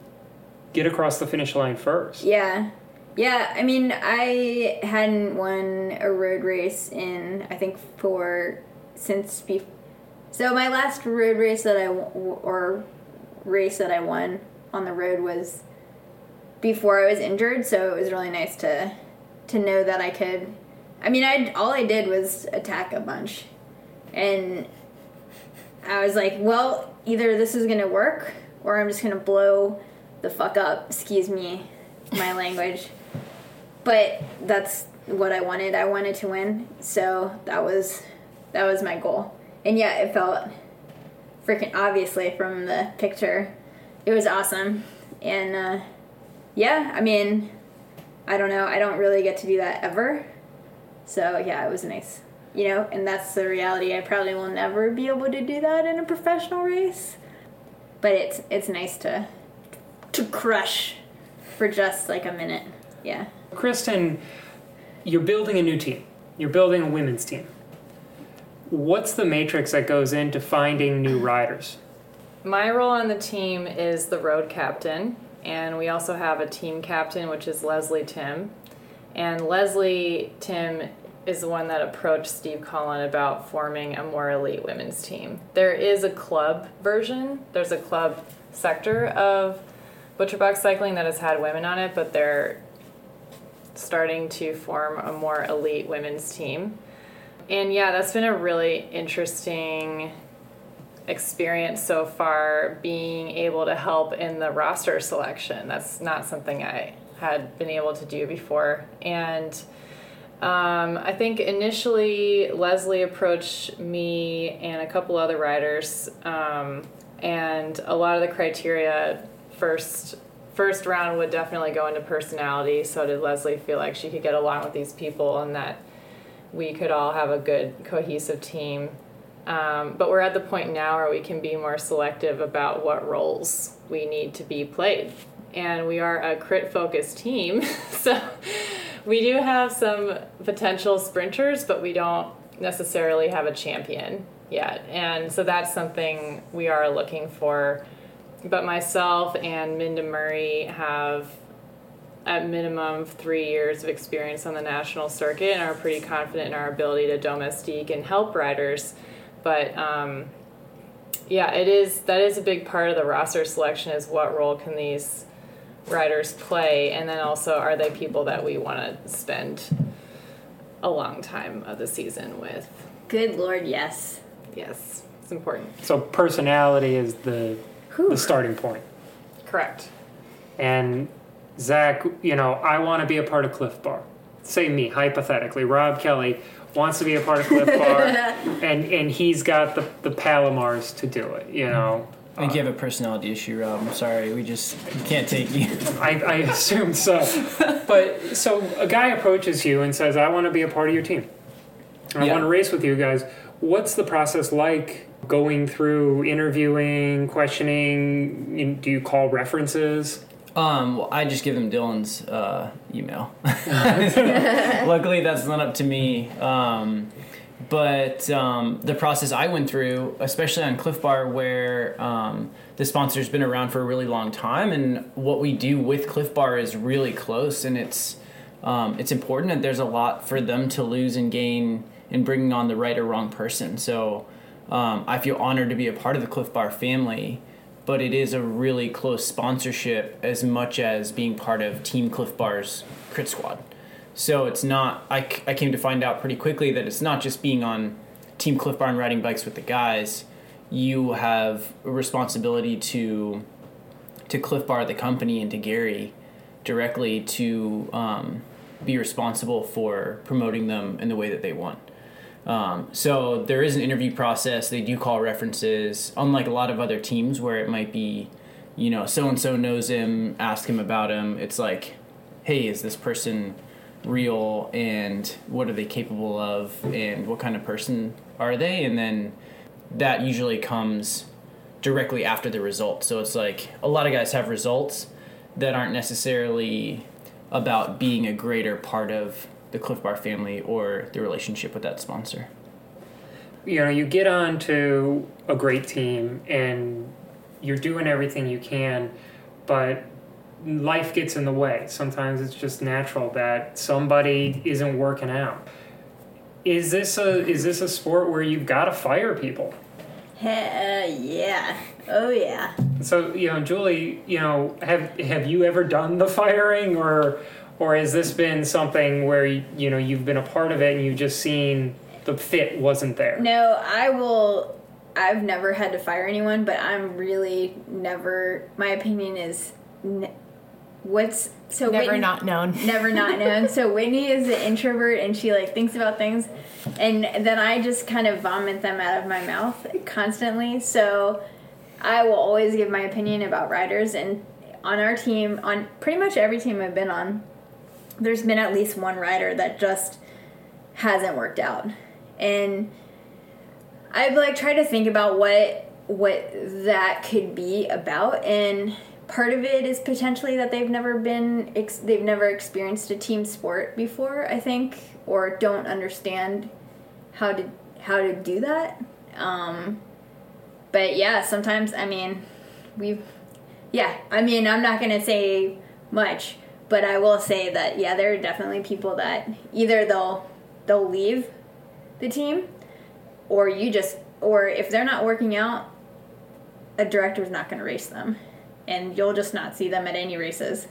get across the finish line first. Yeah. Yeah, I mean, I hadn't won a road race in, I think, for since. Be- so my last road race that I, or race that I won on the road was before I was injured, so it was really nice to to know that I could. I mean, I all I did was attack a bunch, and I was like, well, either this is gonna work or I'm just gonna blow the fuck up. Excuse me, my language. But that's what I wanted. I wanted to win, so that was that was my goal. And yeah, it felt freaking obviously from the picture. It was awesome, and uh, yeah, I mean, I don't know. I don't really get to do that ever, so yeah, it was nice. You know, and that's the reality. I probably will never be able to do that in a professional race, but it's it's nice to to crush for just like a minute. Yeah. Kristen, you're building a new team. You're building a women's team. What's the matrix that goes into finding new riders? My role on the team is the road captain, and we also have a team captain, which is Leslie Tim. And Leslie Tim is the one that approached Steve Collin about forming a more elite women's team. There is a club version, there's a club sector of Butcherbox Cycling that has had women on it, but they're starting to form a more elite women's team. And yeah, that's been a really interesting experience so far being able to help in the roster selection. That's not something I had been able to do before. And um, I think initially Leslie approached me and a couple other riders, um, and a lot of the criteria first first round would definitely go into personality. So did Leslie feel like she could get along with these people and that we could all have a good cohesive team. Um, but we're at the point now where we can be more selective about what roles we need to be played. And we are a crit focused team, so we do have some potential sprinters, but we don't necessarily have a champion yet. And so that's something we are looking for. But myself and Minda Murray have at minimum three years of experience on the national circuit and are pretty confident in our ability to domestique and help riders. But um, yeah, it is that is a big part of the roster selection is what role can these riders play, and then also are they people that we want to spend a long time of the season with? Good lord, yes. Yes, it's important. So personality is the the starting point. Correct. And Zach, you know, I want to be a part of Clif Bar. Say me, hypothetically, Rob Kelly wants to be a part of Clif Bar, and and he's got the the Palmarès to do it. You hmm. know, I think you have a personality issue, Rob. I'm sorry, we just we can't take you. I, I assume so. But so a guy approaches you and says, "I want to be a part of your team. I Yeah. want to race with you guys." What's the process like? Going through interviewing, questioning. You- Do you call references? Um, well, I just give them Dylan's uh, email. Luckily, that's not up to me. Um, but um, the process I went through, especially on Clif Bar, where um, the sponsor's been around for a really long time, and what we do with Clif Bar is really close, and it's um, it's important, and there's a lot for them to lose and gain in bringing on the right or wrong person. So um, I feel honored to be a part of the Clif Bar family but it is a really close sponsorship as much as being part of Team Clif Bar's Crit Squad. So it's not, I, I came to find out pretty quickly that it's not just being on Team Clif Bar and riding bikes with the guys. You have a responsibility to to Clif Bar, the company, and to Gary directly to um, be responsible for promoting them in the way that they want. Um, so there is an interview process. They do call references, unlike a lot of other teams where it might be, you know, so and so knows him, ask him about him. It's like, hey, is this person real and what are they capable of and what kind of person are they? And then that usually comes directly after the result. So it's like a lot of guys have results that aren't necessarily about being a greater part of the Clif Bar family or the relationship with that sponsor. you know, you get on to a great team and you're doing everything you can, but life gets in the way. Sometimes it's just natural that somebody isn't working out. Is this a is this a sport where you've got to fire people? Hell yeah. Oh yeah. So you know, Julie, you know, have have you ever done the firing, or or has this been something where you know you've been a part of it and you've just seen the fit wasn't there? No, I will I've never had to fire anyone, but I'm really never. My opinion is, ne- what's so Never Whitney- not known. never not known. So Whitney is an introvert and she like thinks about things and then I just kind of vomit them out of my mouth constantly. So I will always give my opinion about riders and on our team, on pretty much every team I've been on, there's been at least one rider that just hasn't worked out. And I've like tried to think about what what that could be about and part of it is potentially that they've never been ex- they've never experienced a team sport before i think or don't understand how to how to do that um but yeah sometimes i mean we've yeah i mean i'm not gonna say much but i will say that yeah there are definitely people that either they'll they'll leave the team or you just or if they're not working out a director's not going to race them and you'll just not see them at any races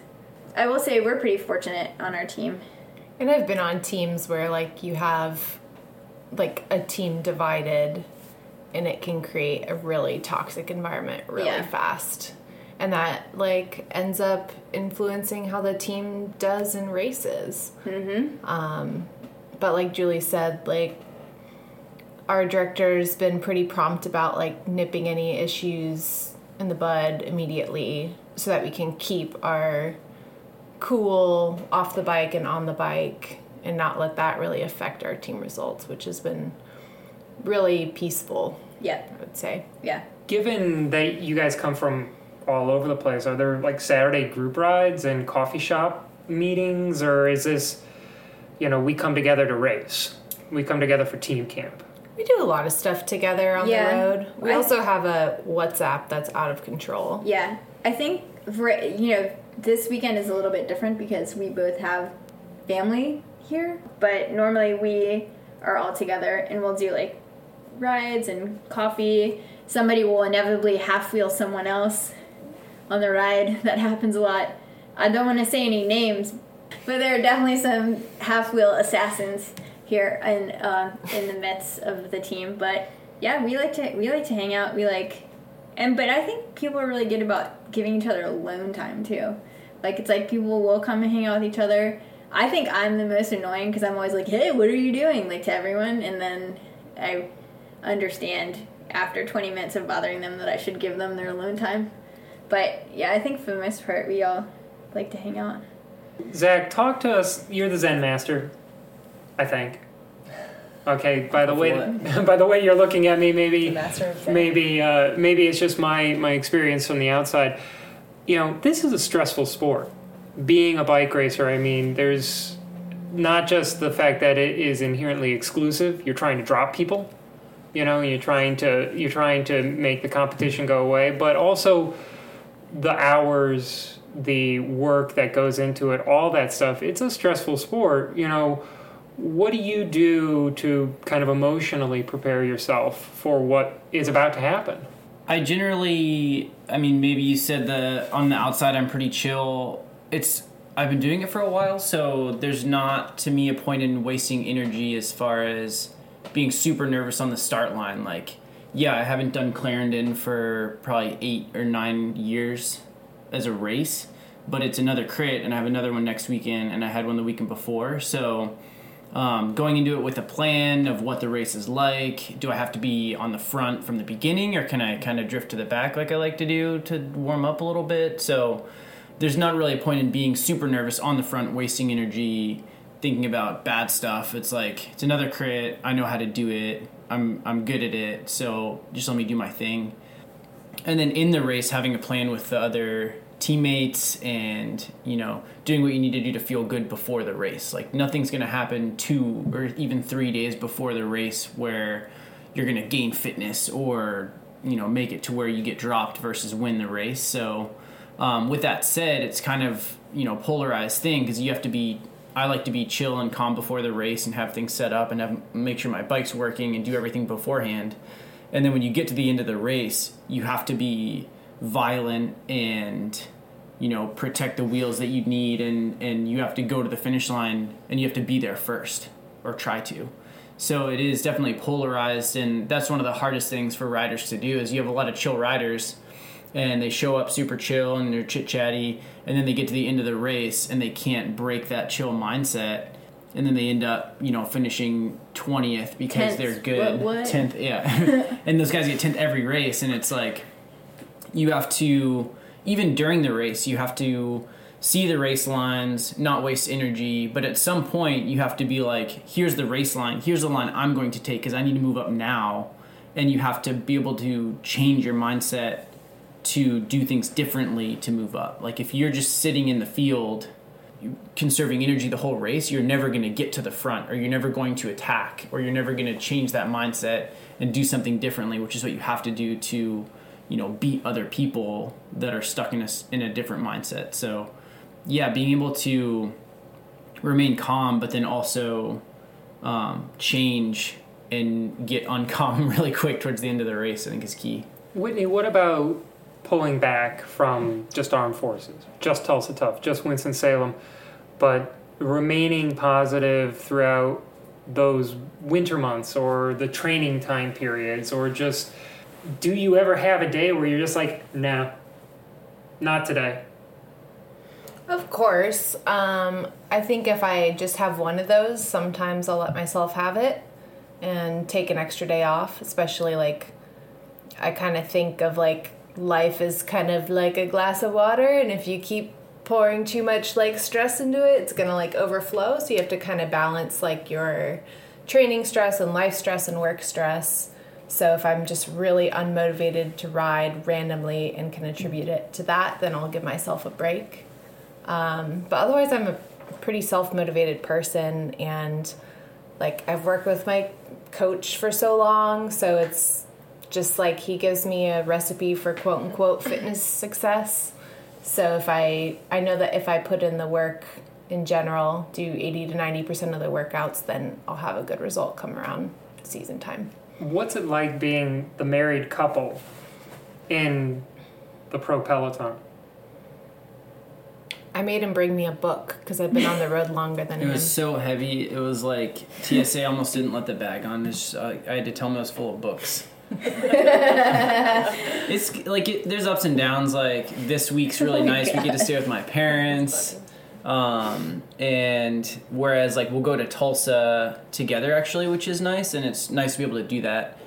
i will say we're pretty fortunate on our team And I've been on teams where like you have like a team divided and it can create a really toxic environment really Yeah. fast. And that like ends up influencing how the team does in races. Mm-hmm. Um, but like Julie said, like our director's been pretty prompt about like nipping any issues in the bud immediately so that we can keep our cool off the bike and on the bike and not let that really affect our team results, which has been really peaceful, yeah I would say. yeah Given that you guys come from all over the place, are there like Saturday group rides and coffee shop meetings, or is this, you know, we come together to race? We come together for team camp. We do a lot of stuff together on Yeah. the road. We I- also have a WhatsApp that's out of control. yeah i think for you know this weekend is a little bit different because we both have family here but normally we are all together and we'll do like rides and coffee somebody will inevitably half wheel someone else on the ride that happens a lot i don't want to say any names but there are definitely some half wheel assassins here in uh, in the midst of the team but yeah we like to we like to hang out we like and but I think people are really good about giving each other alone time too. Like it's like people will come and hang out with each other. I think I'm the most annoying because I'm always like, "Hey, what are you doing?" like to everyone, and then I understand after 20 minutes of bothering them that I should give them their alone time. But yeah, I think for the most part, we all like to hang out. Zach, talk to us. You're the Zen master, I think. Okay. By the way, by the way you're looking at me, maybe Master of Zen. maybe uh, maybe it's just my my experience from the outside. You know, this is a stressful sport. Being a bike racer, I mean, there's not just the fact that it is inherently exclusive. You're trying to drop people. You know, you're trying to you're trying to make the competition go away, but also the hours, the work that goes into it, all that stuff. It's a stressful sport. You know, what do you do to kind of emotionally prepare yourself for what is about to happen? I generally, I mean, maybe you said the on the outside I'm pretty chill. It's I've been doing it for a while, so there's not to me a point in wasting energy as far as being super nervous on the start line. Like, yeah, I haven't done Clarendon for probably eight or nine years as a race, but it's another crit, and I have another one next weekend, and I had one the weekend before, so um, going into it with a plan of what the race is like. Do I have to be on the front from the beginning, or can I kind of drift to the back like I like to do to warm up a little bit? So there's not really a point in being super nervous on the front, wasting energy thinking about bad stuff. It's like it's another crit. I know how to do it. I'm I'm good at it. So just let me do my thing. And then in the race, having a plan with the other teammates and you know doing what you need to do to feel good before the race like nothing's to happen two or even three days before the race where you're to gain fitness or you know make it to where you get dropped versus win the race so um, with that said it's kind of you know polarized thing because you have to be i like to be chill and calm before the race and have things set up and have, make sure my bike's working and do everything beforehand and then when you get to the end of the race you have to be violent and you know protect the wheels that you need and and you have to go to the finish line and you have to be there first or try to So it is definitely polarized, and that's one of the hardest things for riders to do. Is you have a lot of chill riders, and they show up super chill and they're chit chatty, and then they get to the end of the race and they can't break that chill mindset, and then they end up you know finishing twentieth because Tenth. they're good. Tenth, yeah, and those guys get tenth every race, and it's like you have to even during the race you have to see the race lines not waste energy but at some point you have to be like here's the race line here's the line i'm going to take because i need to move up now and you have to be able to change your mindset to do things differently to move up. Like if you're just sitting in the field conserving energy the whole race you're never going to get to the front or you're never going to attack or you're never going to change that mindset and do something differently which is what you have to do to you know beat other people that are stuck in a, in a different mindset. So yeah being able to remain calm but then also um, change and get uncalm really quick towards the end of the race i think is key. Whitney, what about pulling back from just armed forces, just Tulsa Tough, just Winston Salem, but remaining positive throughout those winter months or the training time periods, or just do you ever have a day where you're just like, nah, not today? Of course. Um, I think if I just have one of those, sometimes I'll let myself have it and take an extra day off, especially like I kind of think of like life is kind of like a glass of water and if you keep pouring too much like stress into it, it's to like overflow, so you have to kind of balance like your training stress and life stress and work stress. So if I'm just really unmotivated to ride randomly and can attribute it to that, then I'll give myself a break. Um, but otherwise, I'm a pretty self motivated person, and like I've worked with my coach for so long, so it's just like he gives me a recipe for quote unquote fitness success. So if I I know that if I put in the work in general, do 80 to 90% of the workouts, then I'll have a good result come around season time. What's it like being the married couple in the pro peloton? I made him bring me a book because I've been on the road longer than it him. was so heavy it was like tsa almost didn't let the bag on it's, uh, i had to tell him it was full of books it's like it, there's ups and downs like this week's really Oh nice we get to stay with my parents um, and whereas like we'll go to tulsa together actually which is nice and it's nice to be able to do that.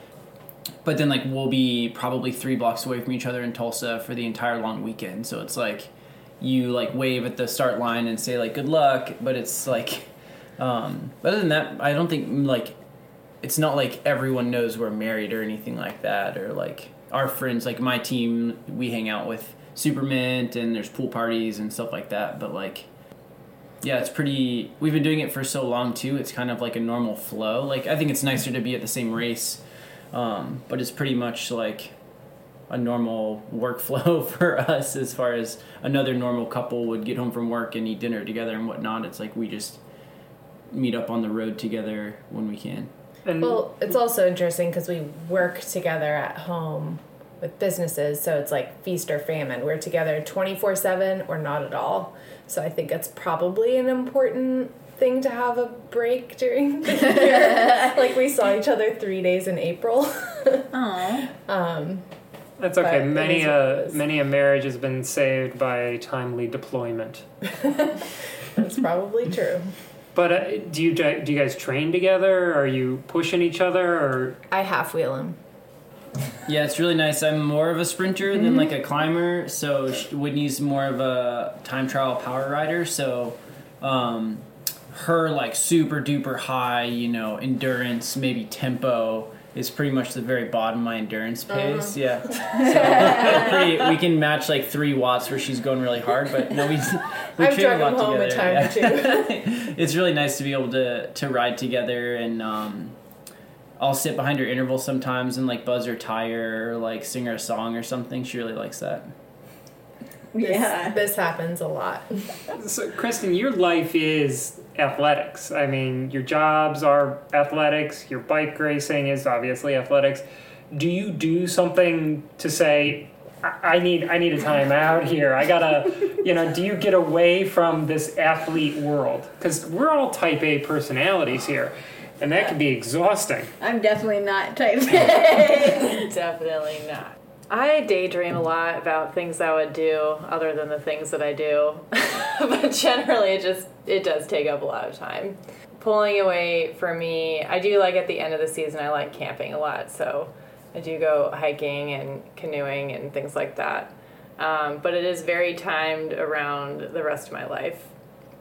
But then like we'll be probably three blocks away from each other in tulsa for the entire long weekend so it's like you like wave at the start line and say like good luck but it's like um, other than that i don't think like it's not like everyone knows we're married or anything like that or like our friends like my team we hang out with supermint and there's pool parties and stuff like that but like yeah it's pretty we've been doing it for so long too it's kind of like a normal flow. Like i think it's nicer to be at the same race um, but it's pretty much like a normal workflow for us as far as another normal couple would get home from work and eat dinner together and whatnot. It's like we just meet up on the road together when we can And Well, it's also interesting because we work together at home with businesses, so it's like feast or famine. We're together 24 7 or not at all. So I think it's probably an important thing to have a break during the year. like we saw each other three days in April. Aw. um, That's okay. But Many is what it a many a marriage has been saved by timely deployment. that's probably true. But uh, do you do you guys train together? Are you pushing each other, or I half wheel him. Yeah, it's really nice. I'm more of a sprinter than like a climber, so Whitney's more of a time trial power rider. So, um, her like super duper high, you know, endurance, maybe tempo is pretty much the very bottom of my endurance pace. Yeah, so pretty, we can match like three watts where she's going really hard, but no, we we I've train a lot him home a together. time yeah. or two. it's really nice to be able to to ride together and um I'll sit behind her interval sometimes and like buzz her tire or like sing her a song or something. She really likes that. Yeah. This happens a lot. so, Kristen? Your life is athletics. I mean, your jobs are athletics. Your bike racing is obviously athletics. Do you do something to say? I I need I need a time out here. I gotta, you know. Do you get away from this athlete world? Because we're all Type A personalities here, and that can be exhausting. I'm definitely not type A. Definitely not. I daydream a lot about things I would do other than the things that I do. but generally it just it does take up a lot of time. Pulling away for me, I do like at the end of the season I like camping a lot, so I do go hiking and canoeing and things like that. Um, but it is very timed around the rest of my life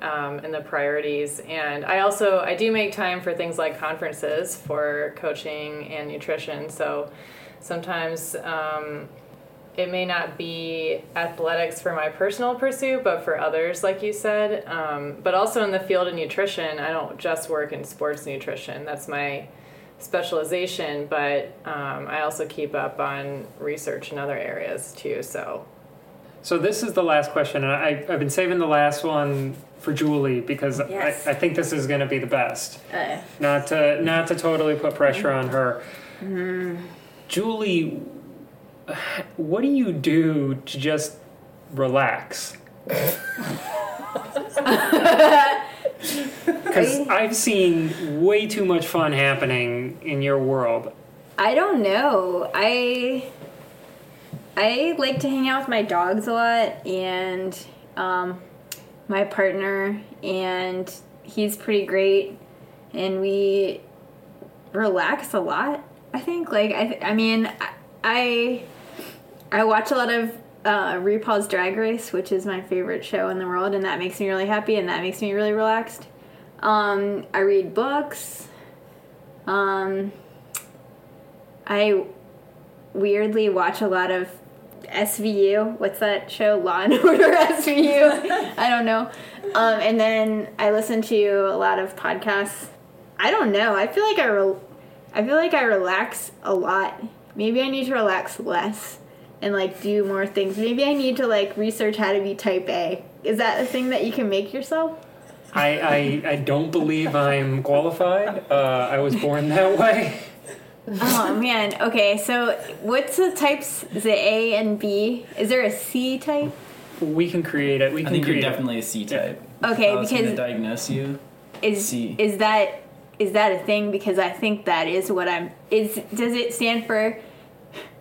um, and the priorities. And I also I do make time for things like conferences for coaching and nutrition. So sometimes um, it may not be athletics for my personal pursuit, but for others, like you said. Um, but also in the field of nutrition, I don't just work in sports nutrition. That's my specialization, but um, I also keep up on research in other areas too. So So this is the last question, and I, I've been saving the last one for Julie because Yes. I, I think this is going to be the best. Uh, Not to not to totally put pressure on her. Julie, what do you do to just relax? Because I've seen way too much fun happening in your world. I don't know. I I like to hang out with my dogs a lot and um, my partner, and he's pretty great, and we relax a lot. I think. Like I, I mean, I, I I watch a lot of uh, RuPaul's Drag Race, which is my favorite show in the world, and that makes me really happy, and that makes me really relaxed. Um, I read books. Um, I weirdly watch a lot of SVU. What's that show? Law and Order SVU. I don't know. Um, and then I listen to a lot of podcasts. I don't know. I feel like I, re- I feel like I relax a lot. Maybe I need to relax less and like do more things. Maybe I need to like research how to be type A. Is that a thing that you can make yourself? I, I, I don't believe I'm qualified. Uh, I was born that way. Oh man. Okay. So what's the types? Is it A and B? Is there a C type? We can create it. We can I can think you're create it. definitely a C type. Okay, I was because- diagnose you. Is C. is that is that a thing? Because I think that is what I'm. Is does it stand for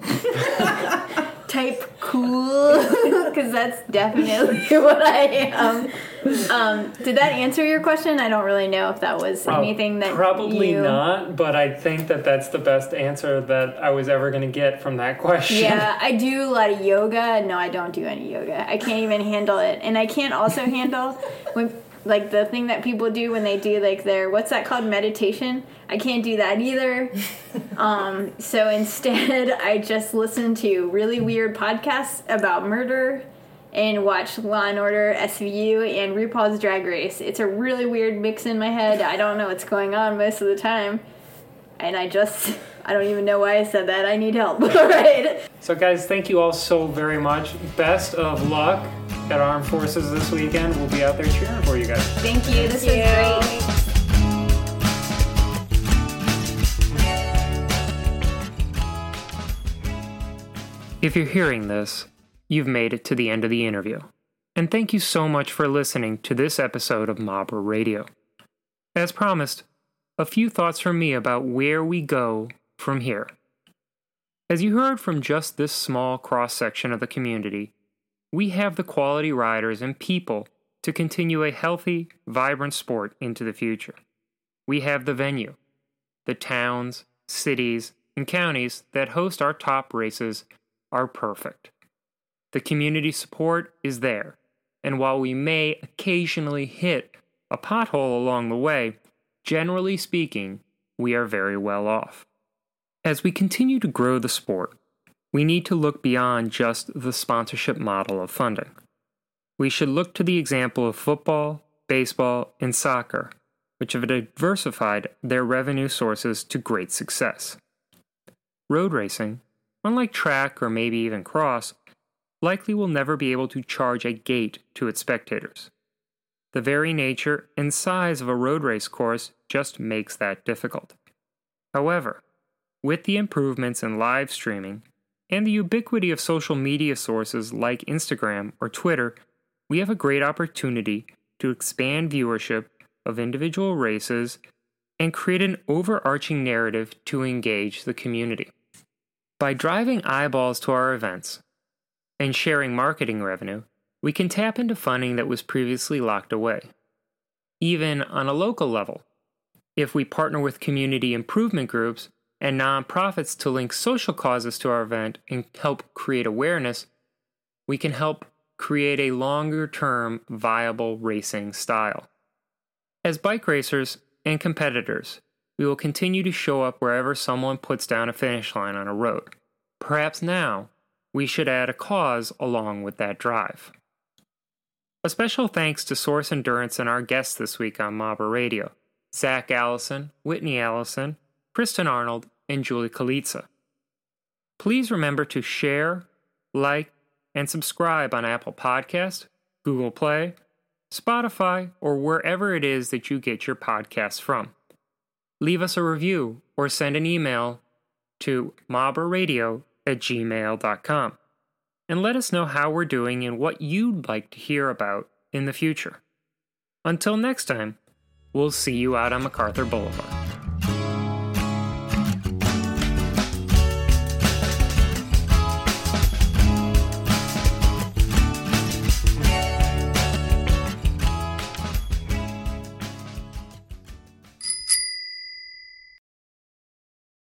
type cool? Because that's definitely what I am. Um, did that answer your question? I don't really know if that was Uh, anything that Probably you... not, but I think that that's the best answer that I was ever going to get from that question. Yeah, I do a lot of yoga. No, I don't do any yoga. I can't even handle it. And I can't also handle when like the thing that people do when they do like their what's that called meditation? I can't do that either. um, so instead, I just listen to really weird podcasts about murder and watch Law and Order SVU and RuPaul's Drag Race. It's a really weird mix in my head. I don't know what's going on most of the time. And I just I don't even know why I said that. I need help. All right. So, guys, thank you all so very much. Best of luck at Armed Forces this weekend. We'll be out there cheering for you guys. Thank you. This was great. If you're hearing this, you've made it to the end of the interview. And thank you so much for listening to this episode of MABRA Radio. As promised, a few thoughts from me about where we go from here. As you heard from just this small cross section of the community, we have the quality riders and people to continue a healthy, vibrant sport into the future. We have the venue, the towns, cities, and counties that host our top races are perfect. The community support is there, and while we may occasionally hit a pothole along the way, generally speaking, we are very well off. As we continue to grow the sport, we need to look beyond just the sponsorship model of funding. We should look to the example of football, baseball, and soccer, which have diversified their revenue sources to great success. Road racing, unlike track or maybe even cross, likely will never be able to charge a gate to its spectators. The very nature and size of a road race course just makes that difficult. However, with the improvements in live streaming and the ubiquity of social media sources like Instagram or Twitter, we have a great opportunity to expand viewership of individual races and create an overarching narrative to engage the community. By driving eyeballs to our events and sharing marketing revenue, we can tap into funding that was previously locked away. Even on a local level, if we partner with community improvement groups and nonprofits to link social causes to our event and help create awareness, we can help create a longer term viable racing style. As bike racers and competitors, we will continue to show up wherever someone puts down a finish line on a road. Perhaps now we should add a cause along with that drive. A special thanks to Source Endurance and our guests this week on MABRA Radio Zach Allison, Whitney Allison, Kristen Arnold, and Julie Kalitza. Please remember to share, like, and subscribe on Apple Podcast, Google Play, Spotify, or wherever it is that you get your podcasts from. Leave us a review or send an email to mabraradio at gmail.com and let us know how we're doing and what you'd like to hear about in the future. Until next time, we'll see you out on MacArthur Boulevard.